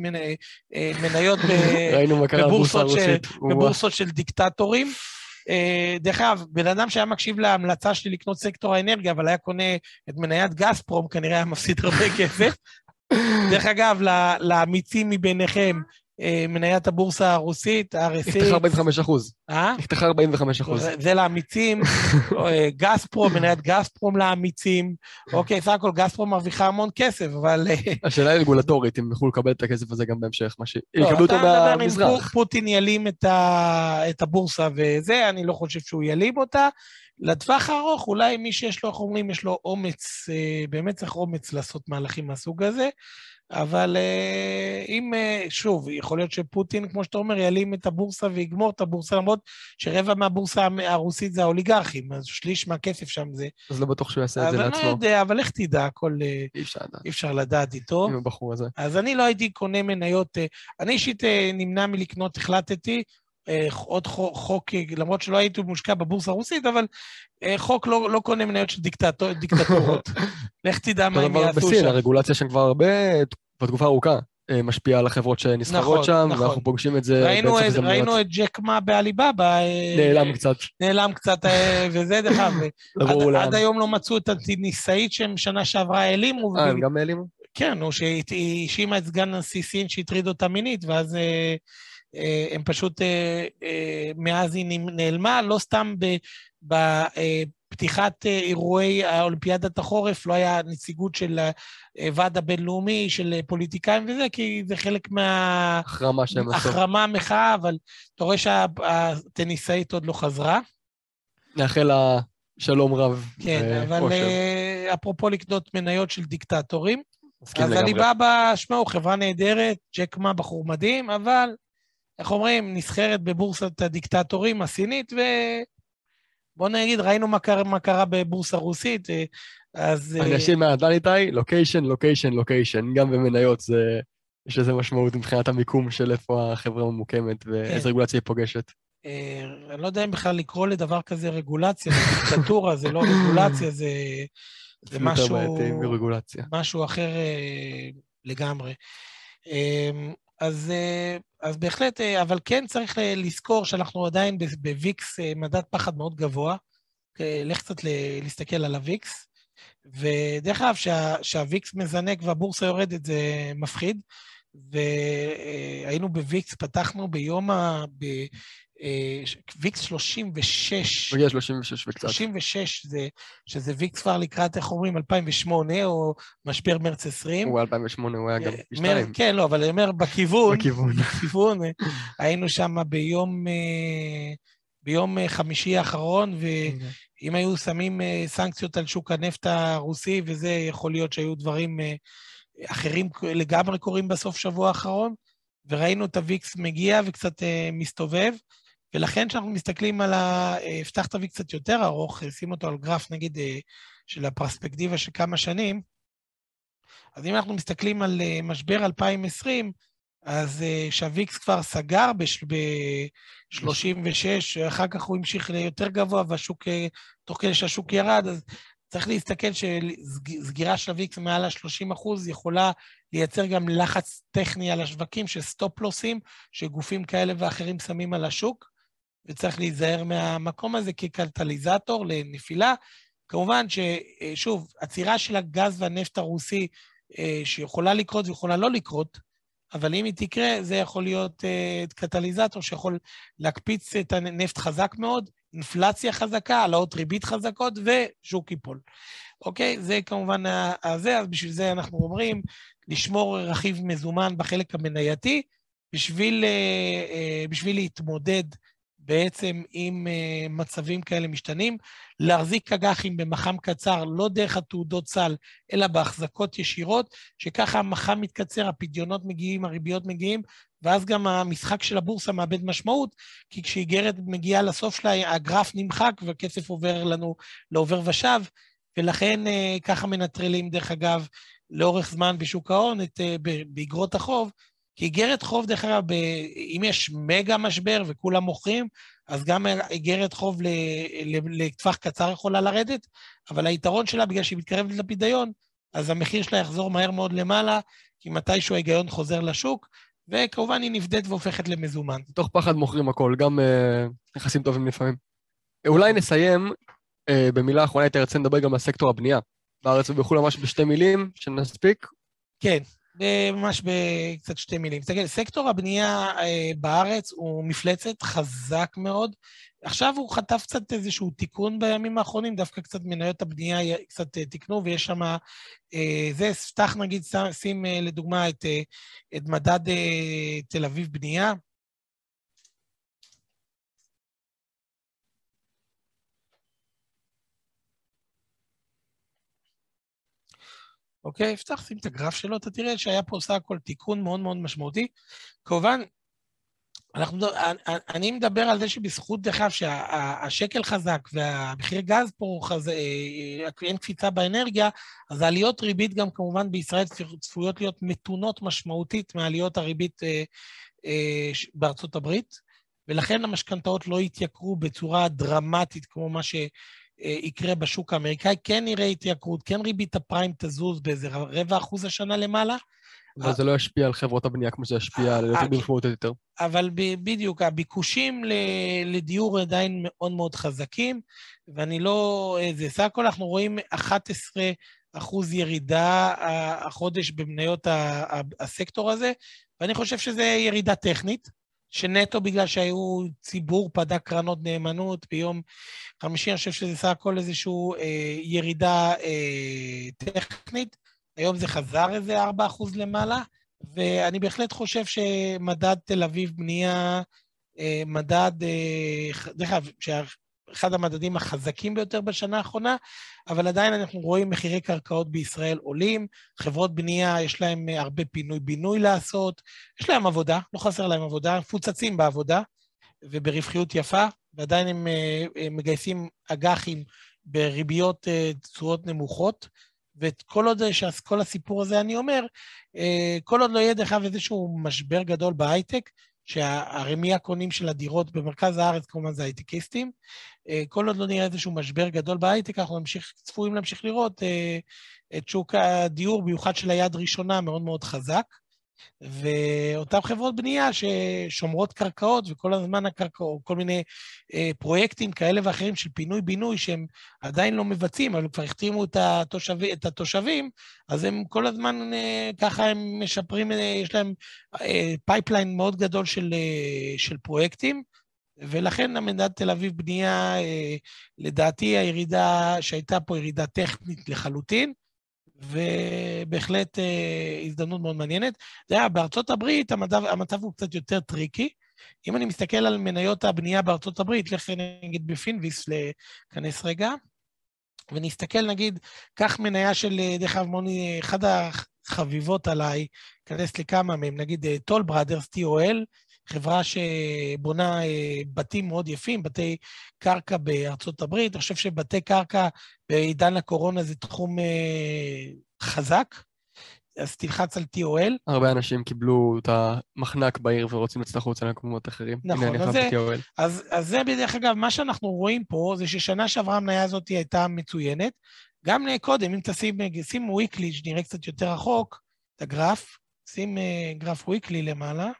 אה, מניות ב... ראינו מה קרה בבורסה הרוסית. בבורסות של דיקטטורים. אה, דרך אגב, בן אדם שהיה מקשיב להמלצה שלי לקנות סקטור האנרגיה, אבל היה קונה את מניית גזפרום, כנראה היה מפסיד הרבה כסף. דרך אגב, לאמיצים מביניכם, מניית הבורסה הרוסית, RSI. נפתחה 45 אחוז. אה? נפתחה 45 אחוז. זה לאמיצים, אה, גזפרום, מניית גזפרום לאמיצים. אוקיי, סך הכל גזפרום מרוויחה המון כסף, אבל... אה, השאלה היא רגולטורית, אם יוכלו לקבל את הכסף הזה גם בהמשך, מה ש... לא, יקבלו אותו מהמזרח. אם פוטין ילים את הבורסה וזה, אני לא חושב שהוא ילים אותה. לטווח הארוך, אולי מי שיש לו, איך אומרים, יש לו אומץ, באמת צריך אומץ לעשות מהלכים מהסוג הזה. אבל אה, אם, אה, שוב, יכול להיות שפוטין, כמו שאתה אומר, יעלים את הבורסה ויגמור את הבורסה, למרות שרבע מהבורסה הרוסית זה האוליגרכים, אז שליש מהכסף שם זה... אז לא בטוח שהוא יעשה את זה לעצמו. אבל אני לא יודע, אבל איך תדע, הכל... אה, אי אפשר לדעת. אי אפשר לדעת איתו. עם הבחור הזה. אז אני לא הייתי קונה מניות... אני אישית נמנע מלקנות, החלטתי, עוד חוק, למרות שלא הייתי מושקע בבורסה הרוסית, אבל חוק לא, לא קונה מניות של דיקטטור, דיקטטורות. לך תדע מה הם יעשו שם. בסין, הרגולציה שם כבר הרבה, כבר תקופה ארוכה. משפיעה על החברות שנסחרות נכון, שם, נכון. ואנחנו פוגשים את זה ראינו את, ראינו את ג'ק מה בעליבאבא. נעלם קצת. נעלם קצת, וזה דרך אגב. עד, עד היום לא מצאו את הניסאית שהם שנה שעברה העלימו. אה, הם גם העלימו? כן, או שהיא האשימה את סגן הנשיא סין שהטריד אותה מינית, ואז... אה, הם פשוט, אה, אה, מאז היא נעלמה, לא סתם בפתיחת אירועי האולימפיאדת החורף לא היה נציגות של הוועד הבינלאומי, של פוליטיקאים וזה, כי זה חלק מה... החרמה שהם עשו. החרמה, מחאה, אבל אתה רואה שהטניסאית עוד לא חזרה. נאחל לה שלום רב. כן, אבל אפרופו לקנות מניות של דיקטטורים, אז עליבאבא, שמעו, חברה נהדרת, ג'ק מה בחור מדהים, אבל איך אומרים, נסחרת בבורסת הדיקטטורים הסינית, ובוא נגיד, ראינו מה קרה, מה קרה בבורסה רוסית, אה, אז... אני אשאיר מהדן איתי, לוקיישן, לוקיישן, לוקיישן. גם במניות זה... יש לזה משמעות מבחינת המיקום של איפה החברה ממוקמת ואיזה כן. רגולציה היא פוגשת. אה, אני לא יודע אם בכלל לקרוא לדבר כזה רגולציה, זה דיקטטורה, זה לא רגולציה, זה, זה משהו... משהו אחר אה, לגמרי. אז, אה, אז בהחלט, אה, אבל כן צריך לזכור שאנחנו עדיין בוויקס אה, מדד פחד מאוד גבוה. לך קצת להסתכל על הוויקס. ודרך אגב, שהוויקס מזנק והבורסה יורדת זה מפחיד. והיינו בוויקס, פתחנו ביום ה... ויקס 36. מגיע 36 וקצת. 36, זה, שזה ויקס כבר לקראת, איך אומרים, 2008, או משבר מרץ 20. הוא 2008, הוא היה גם פי שתיים. כן, לא, אבל אני אומר, בכיוון, בכיוון. בכיוון, היינו שם ביום, אה, ביום אה, חמישי האחרון, ואם היו שמים אה, סנקציות על שוק הנפט הרוסי, וזה, יכול להיות שהיו דברים אחרים לגמרי קורים בסוף שבוע האחרון, וראינו את הוויקס מגיע וקצת מסתובב. ולכן כשאנחנו מסתכלים על ה... אפתח תווי קצת יותר ארוך, שים אותו על גרף, נגיד, אה, של הפרספקטיבה של כמה שנים, אז אם אנחנו מסתכלים על אה, משבר 2020, אז שהוויקס כבר סגר ב-36, אחר כך הוא המשיך ליותר גבוה, והשוק, אה, תוך כדי שהשוק ירד, אז צריך להסתכל שסגירה של הוויקס מעל ה-30 אחוז יכולה לייצר גם לחץ טכני על השווקים של סטופ-לוסים, שגופים כאלה ואחרים שמים על השוק. וצריך להיזהר מהמקום הזה כקטליזטור לנפילה. כמובן ששוב, עצירה של הגז והנפט הרוסי, אה, שיכולה לקרות ויכולה לא לקרות, אבל אם היא תקרה, זה יכול להיות uh, קטליזטור שיכול להקפיץ את הנפט חזק מאוד, אינפלציה חזקה, העלאות ריבית חזקות ושוק ייפול. אוקיי? זה כמובן הזה, אז בשביל זה אנחנו אומרים, לשמור רכיב מזומן בחלק המנייתי, בשביל, בשביל להתמודד בעצם עם uh, מצבים כאלה משתנים, להחזיק אג"חים במח"מ קצר, לא דרך התעודות סל, אלא בהחזקות ישירות, שככה המח"מ מתקצר, הפדיונות מגיעים, הריביות מגיעים, ואז גם המשחק של הבורסה מאבד משמעות, כי כשאיגרת מגיעה לסוף שלה, הגרף נמחק והכסף עובר לנו לעובר ושב, ולכן uh, ככה מנטרלים, דרך אגב, לאורך זמן בשוק ההון, את, uh, באגרות החוב, כי איגרת חוב, דרך אגב, אם יש מגה משבר וכולם מוכרים, אז גם איגרת חוב לטווח קצר יכולה לרדת, אבל היתרון שלה, בגלל שהיא מתקרבת לפדיון, אז המחיר שלה יחזור מהר מאוד למעלה, כי מתישהו ההיגיון חוזר לשוק, וכמובן היא נבדית והופכת למזומן. תוך פחד מוכרים הכל, גם אה, יחסים טובים לפעמים. אולי נסיים אה, במילה אחרונה, הייתי רוצה לדבר גם על סקטור הבנייה. בארץ ובחו"ל ממש בשתי מילים, שנספיק. כן, ממש בקצת שתי מילים. תסתכל, סקטור הבנייה אה, בארץ הוא מפלצת חזק מאוד. עכשיו הוא חטף קצת איזשהו תיקון בימים האחרונים, דווקא קצת מניות הבנייה קצת אה, תיקנו, ויש שם... אה, זה, פתח נגיד, שים לדוגמה את, את מדד תל אביב בנייה. אוקיי? שים את הגרף שלו, אתה תראה שהיה פה סך הכל תיקון מאוד מאוד משמעותי. כמובן, אנחנו, אני מדבר על זה שבזכות, דרך אגב, שהשקל חזק והמחיר גז פה חז... אה, אה, אין קפיצה באנרגיה, אז העליות ריבית גם כמובן בישראל צפויות להיות מתונות משמעותית מעליות הריבית אה, בארצות הברית, ולכן המשכנתאות לא יתייקרו בצורה דרמטית כמו מה ש... אה, יקרה בשוק האמריקאי, כן נראה התייקרות, כן ריבית הפריים תזוז באיזה רבע אחוז השנה למעלה. אבל זה לא ישפיע על חברות הבנייה כמו שזה ישפיע על יותר משמעותית יותר. אבל בדיוק, הביקושים לדיור עדיין מאוד מאוד חזקים, ואני לא... זה סך הכל אנחנו רואים 11 אחוז ירידה החודש במניות הסקטור הזה, ואני חושב שזו ירידה טכנית. שנטו בגלל שהיו ציבור פדה קרנות נאמנות ביום חמישי, אני חושב שזה סך הכל איזושהי אה, ירידה אה, טכנית. היום זה חזר איזה 4% למעלה, ואני בהחלט חושב שמדד תל אביב בנייה, אה, מדד, אה, דרך אגב, אחד המדדים החזקים ביותר בשנה האחרונה, אבל עדיין אנחנו רואים מחירי קרקעות בישראל עולים, חברות בנייה, יש להם אה, הרבה פינוי-בינוי לעשות, יש להם עבודה, לא חסר להם עבודה, מפוצצים בעבודה וברווחיות יפה, ועדיין הם, אה, הם מגייסים אג"חים בריביות אה, תשואות נמוכות. וכל עוד כל הסיפור הזה, אני אומר, כל עוד לא יהיה דרך אגב איזשהו משבר גדול בהייטק, שהרמי הקונים של הדירות במרכז הארץ כמובן זה הייטקיסטים. אה, כל עוד לא נראה איזשהו משבר גדול בהייטק, אנחנו נמשיך, צפויים להמשיך לראות אה, את שוק הדיור, במיוחד של היד ראשונה, מאוד מאוד חזק. ואותן חברות בנייה ששומרות קרקעות, וכל הזמן הקרקעות, כל מיני אה, פרויקטים כאלה ואחרים של פינוי-בינוי שהם עדיין לא מבצעים, אבל כבר החתימו את, התושב, את התושבים, אז הם כל הזמן אה, ככה הם משפרים, אה, יש להם אה, pipeline מאוד גדול של, אה, של פרויקטים. ולכן המדד תל אביב בנייה, אה, לדעתי הירידה שהייתה פה ירידה טכנית לחלוטין, ובהחלט אה, הזדמנות מאוד מעניינת. אתה יודע, בארצות הברית המצב, המצב הוא קצת יותר tricky. אם אני מסתכל על מניות הבנייה בארצות הברית, לך נגיד ב Finviz להיכנס רגע, ונסתכל נגיד, קח מניה של, אה, דרך אגב, מוני, אחד החביבות עליי, כנס לכמה מהם, נגיד טול בראדרס, TOL, חברה שבונה אה, בתים מאוד יפים, בתי קרקע בארצות הברית. אני חושב שבתי קרקע בעידן הקורונה זה תחום אה, חזק, אז תלחץ על TOL. הרבה אנשים קיבלו את המחנק בעיר ורוצים לצאת החוצה למקומות אחרים. נכון, אז זה, אז, אז זה בדרך אגב, מה שאנחנו רואים פה זה ששנה שעברה המניה הזאת הייתה מצוינת. גם קודם, אם תשים, שים וויקלי, שנראה קצת יותר רחוק, את הגרף, שים גרף וויקלי למעלה.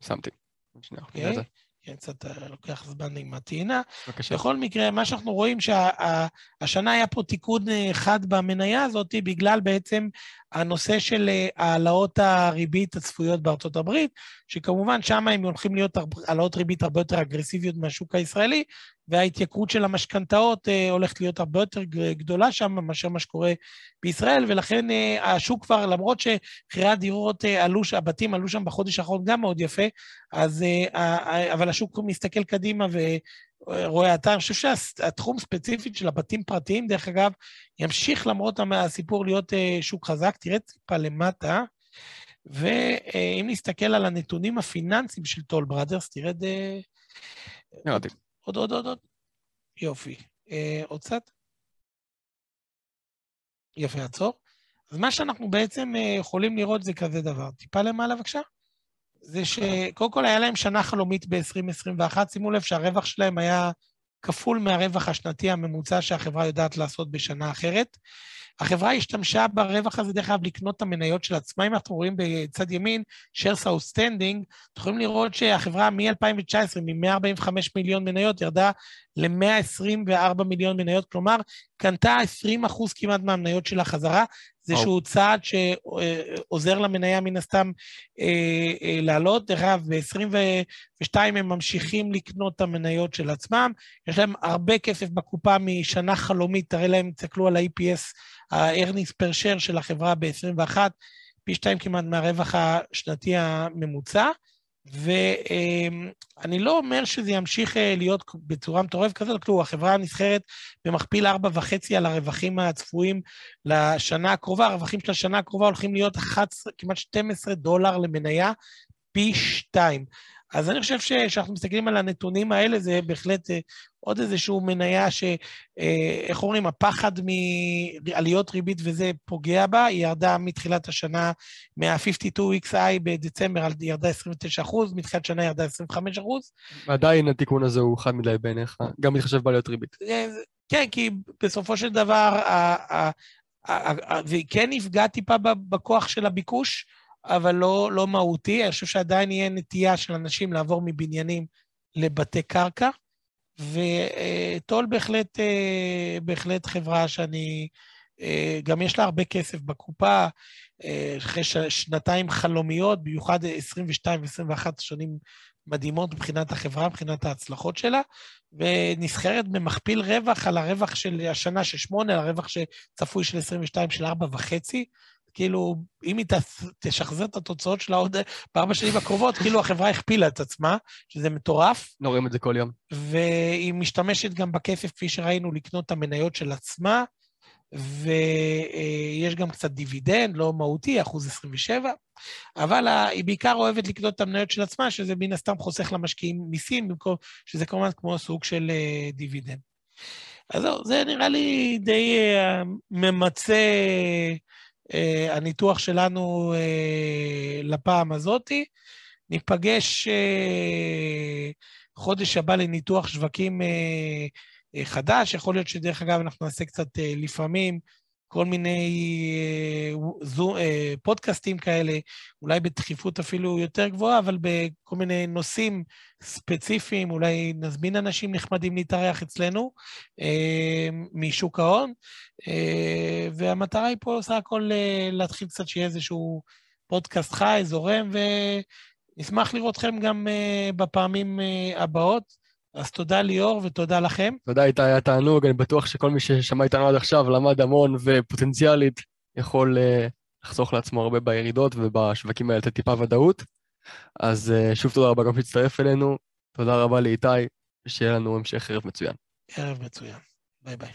שמתי. Okay. אוקיי. כן, קצת אה, לוקח זמן עם הטעינה. בבקשה. בכל מקרה, מה שאנחנו רואים שהשנה היה פה תיקון אה, חד במניה הזאת, בגלל בעצם הנושא של אה, העלאות הריבית הצפויות בארצות הברית, שכמובן שם הם הולכים להיות העלאות ריבית הרבה יותר אגרסיביות מהשוק הישראלי, וההתייקרות של המשכנתאות אה, הולכת להיות הרבה יותר גדולה שם מאשר מה שקורה בישראל, ולכן אה, השוק כבר, למרות שמחירי הדירות אה, עלו, הבתים עלו שם בחודש האחרון גם מאוד יפה, אז, אבל השוק מסתכל קדימה ורואה אתה, אני חושב שהתחום ספציפית של הבתים פרטיים, דרך אגב, ימשיך למרות הסיפור להיות שוק חזק. תראה טיפה למטה. ואם נסתכל על הנתונים הפיננסיים של טול בראדרס, תראה את... ירדתי. עוד, עוד, עוד, עוד. יופי. אה, עוד קצת? יפה, עצור. אז מה שאנחנו בעצם אה, יכולים לראות זה כזה דבר. טיפה למעלה בבקשה. זה שקודם כל היה להם שנה חלומית ב-2021, שימו לב שהרווח שלהם היה כפול מהרווח השנתי הממוצע שהחברה יודעת לעשות בשנה אחרת. החברה השתמשה ברווח הזה, דרך אגב, לקנות את המניות של עצמה. אם אנחנו רואים בצד ימין, shares outstanding, אתם יכולים לראות שהחברה מ-2019, מ-145 מיליון מניות, ירדה ל-124 מיליון מניות, כלומר, קנתה 20 אחוז כמעט מהמניות שלה חזרה. זה שהוא צעד שעוזר למניה מן הסתם אה, אה, לעלות. דרך אגב, ב-22 הם ממשיכים לקנות את המניות של עצמם. יש להם הרבה כסף בקופה משנה חלומית, תראה להם, תסתכלו על ה-EPS, ה-earnings per share של החברה ב-21, פי שתיים כמעט מהרווח השנתי הממוצע. ואני לא אומר שזה ימשיך אה, להיות בצורה מטורפת כזאת, כלום, החברה נסחרת במכפיל 4.5 על הרווחים הצפויים לשנה הקרובה, הרווחים של השנה הקרובה הולכים להיות 11, כמעט 12 דולר למניה, פי שתיים. אז אני חושב שכשאנחנו מסתכלים על הנתונים האלה, זה בהחלט אה, עוד איזשהו מניה ש... אה, איך אומרים, הפחד מעליות ריבית וזה פוגע בה, היא ירדה מתחילת השנה מה-52XI בדצמבר, ירדה 29 אחוז, מתחילת שנה ירדה 25 אחוז. ועדיין התיקון הזה הוא חד מדי בעיניך, גם מתחשב בעליות ריבית. אה, כן, כי בסופו של דבר, זה כן נפגע טיפה בכוח של הביקוש, אבל לא, לא מהותי. אני חושב שעדיין יהיה נטייה של אנשים לעבור מבניינים לבתי קרקע, וטול בהחלט, אה, בהחלט חברה שאני... אה, גם יש לה הרבה כסף בקופה, אה, אחרי שנתיים חלומיות, במיוחד 22 ו-21 שנים מדהימות מבחינת החברה, מבחינת ההצלחות שלה, ונסחרת במכפיל רווח על הרווח של השנה של 8, על הרווח שצפוי של 22 של 4.5, כאילו, אם היא תשחזר את התוצאות שלה עוד בארבע שנים הקרובות, כאילו החברה הכפילה את עצמה, שזה מטורף. לא רואים את זה כל יום. והיא משתמשת גם בכסף, כפי שראינו, לקנות את המניות של עצמה, ויש גם קצת דיבידנד, לא מהותי, אחוז 27, אבל היא בעיקר אוהבת לקנות את המניות של עצמה, שזה מן הסתם חוסך למשקיעים מיסים, במקום שזה כמובן כמו סוג של אה, דיבידנד. אז זהו, זה נראה לי די אה, ממצה אה, הניתוח שלנו אה, לפעם הזאתי. ניפגש אה, חודש הבא לניתוח שווקים אה, אה, חדש. יכול להיות שדרך אגב אנחנו נעשה קצת אה, לפעמים כל מיני אה, זו, אה, פודקאסטים כאלה, אולי בדחיפות אפילו יותר גבוהה, אבל בכל מיני נושאים ספציפיים, אולי נזמין אנשים נחמדים להתארח אצלנו אה, משוק ההון, והמטרה היא פה סך הכל להתחיל קצת שיהיה איזשהו פודקאסט חי, זורם, ונשמח לראות אתכם גם בפעמים הבאות. אז תודה ליאור ותודה לכם. תודה איתי, היה תענוג, אני בטוח שכל מי ששמע איתנו עד עכשיו למד המון ופוטנציאלית יכול uh, לחסוך לעצמו הרבה בירידות ובשווקים האלה לתת טיפה ודאות. אז uh, שוב תודה רבה גם שהצטרף אלינו, תודה רבה לאיתי, ושיהיה לנו המשך ערב מצוין. ערב מצוין, ביי ביי.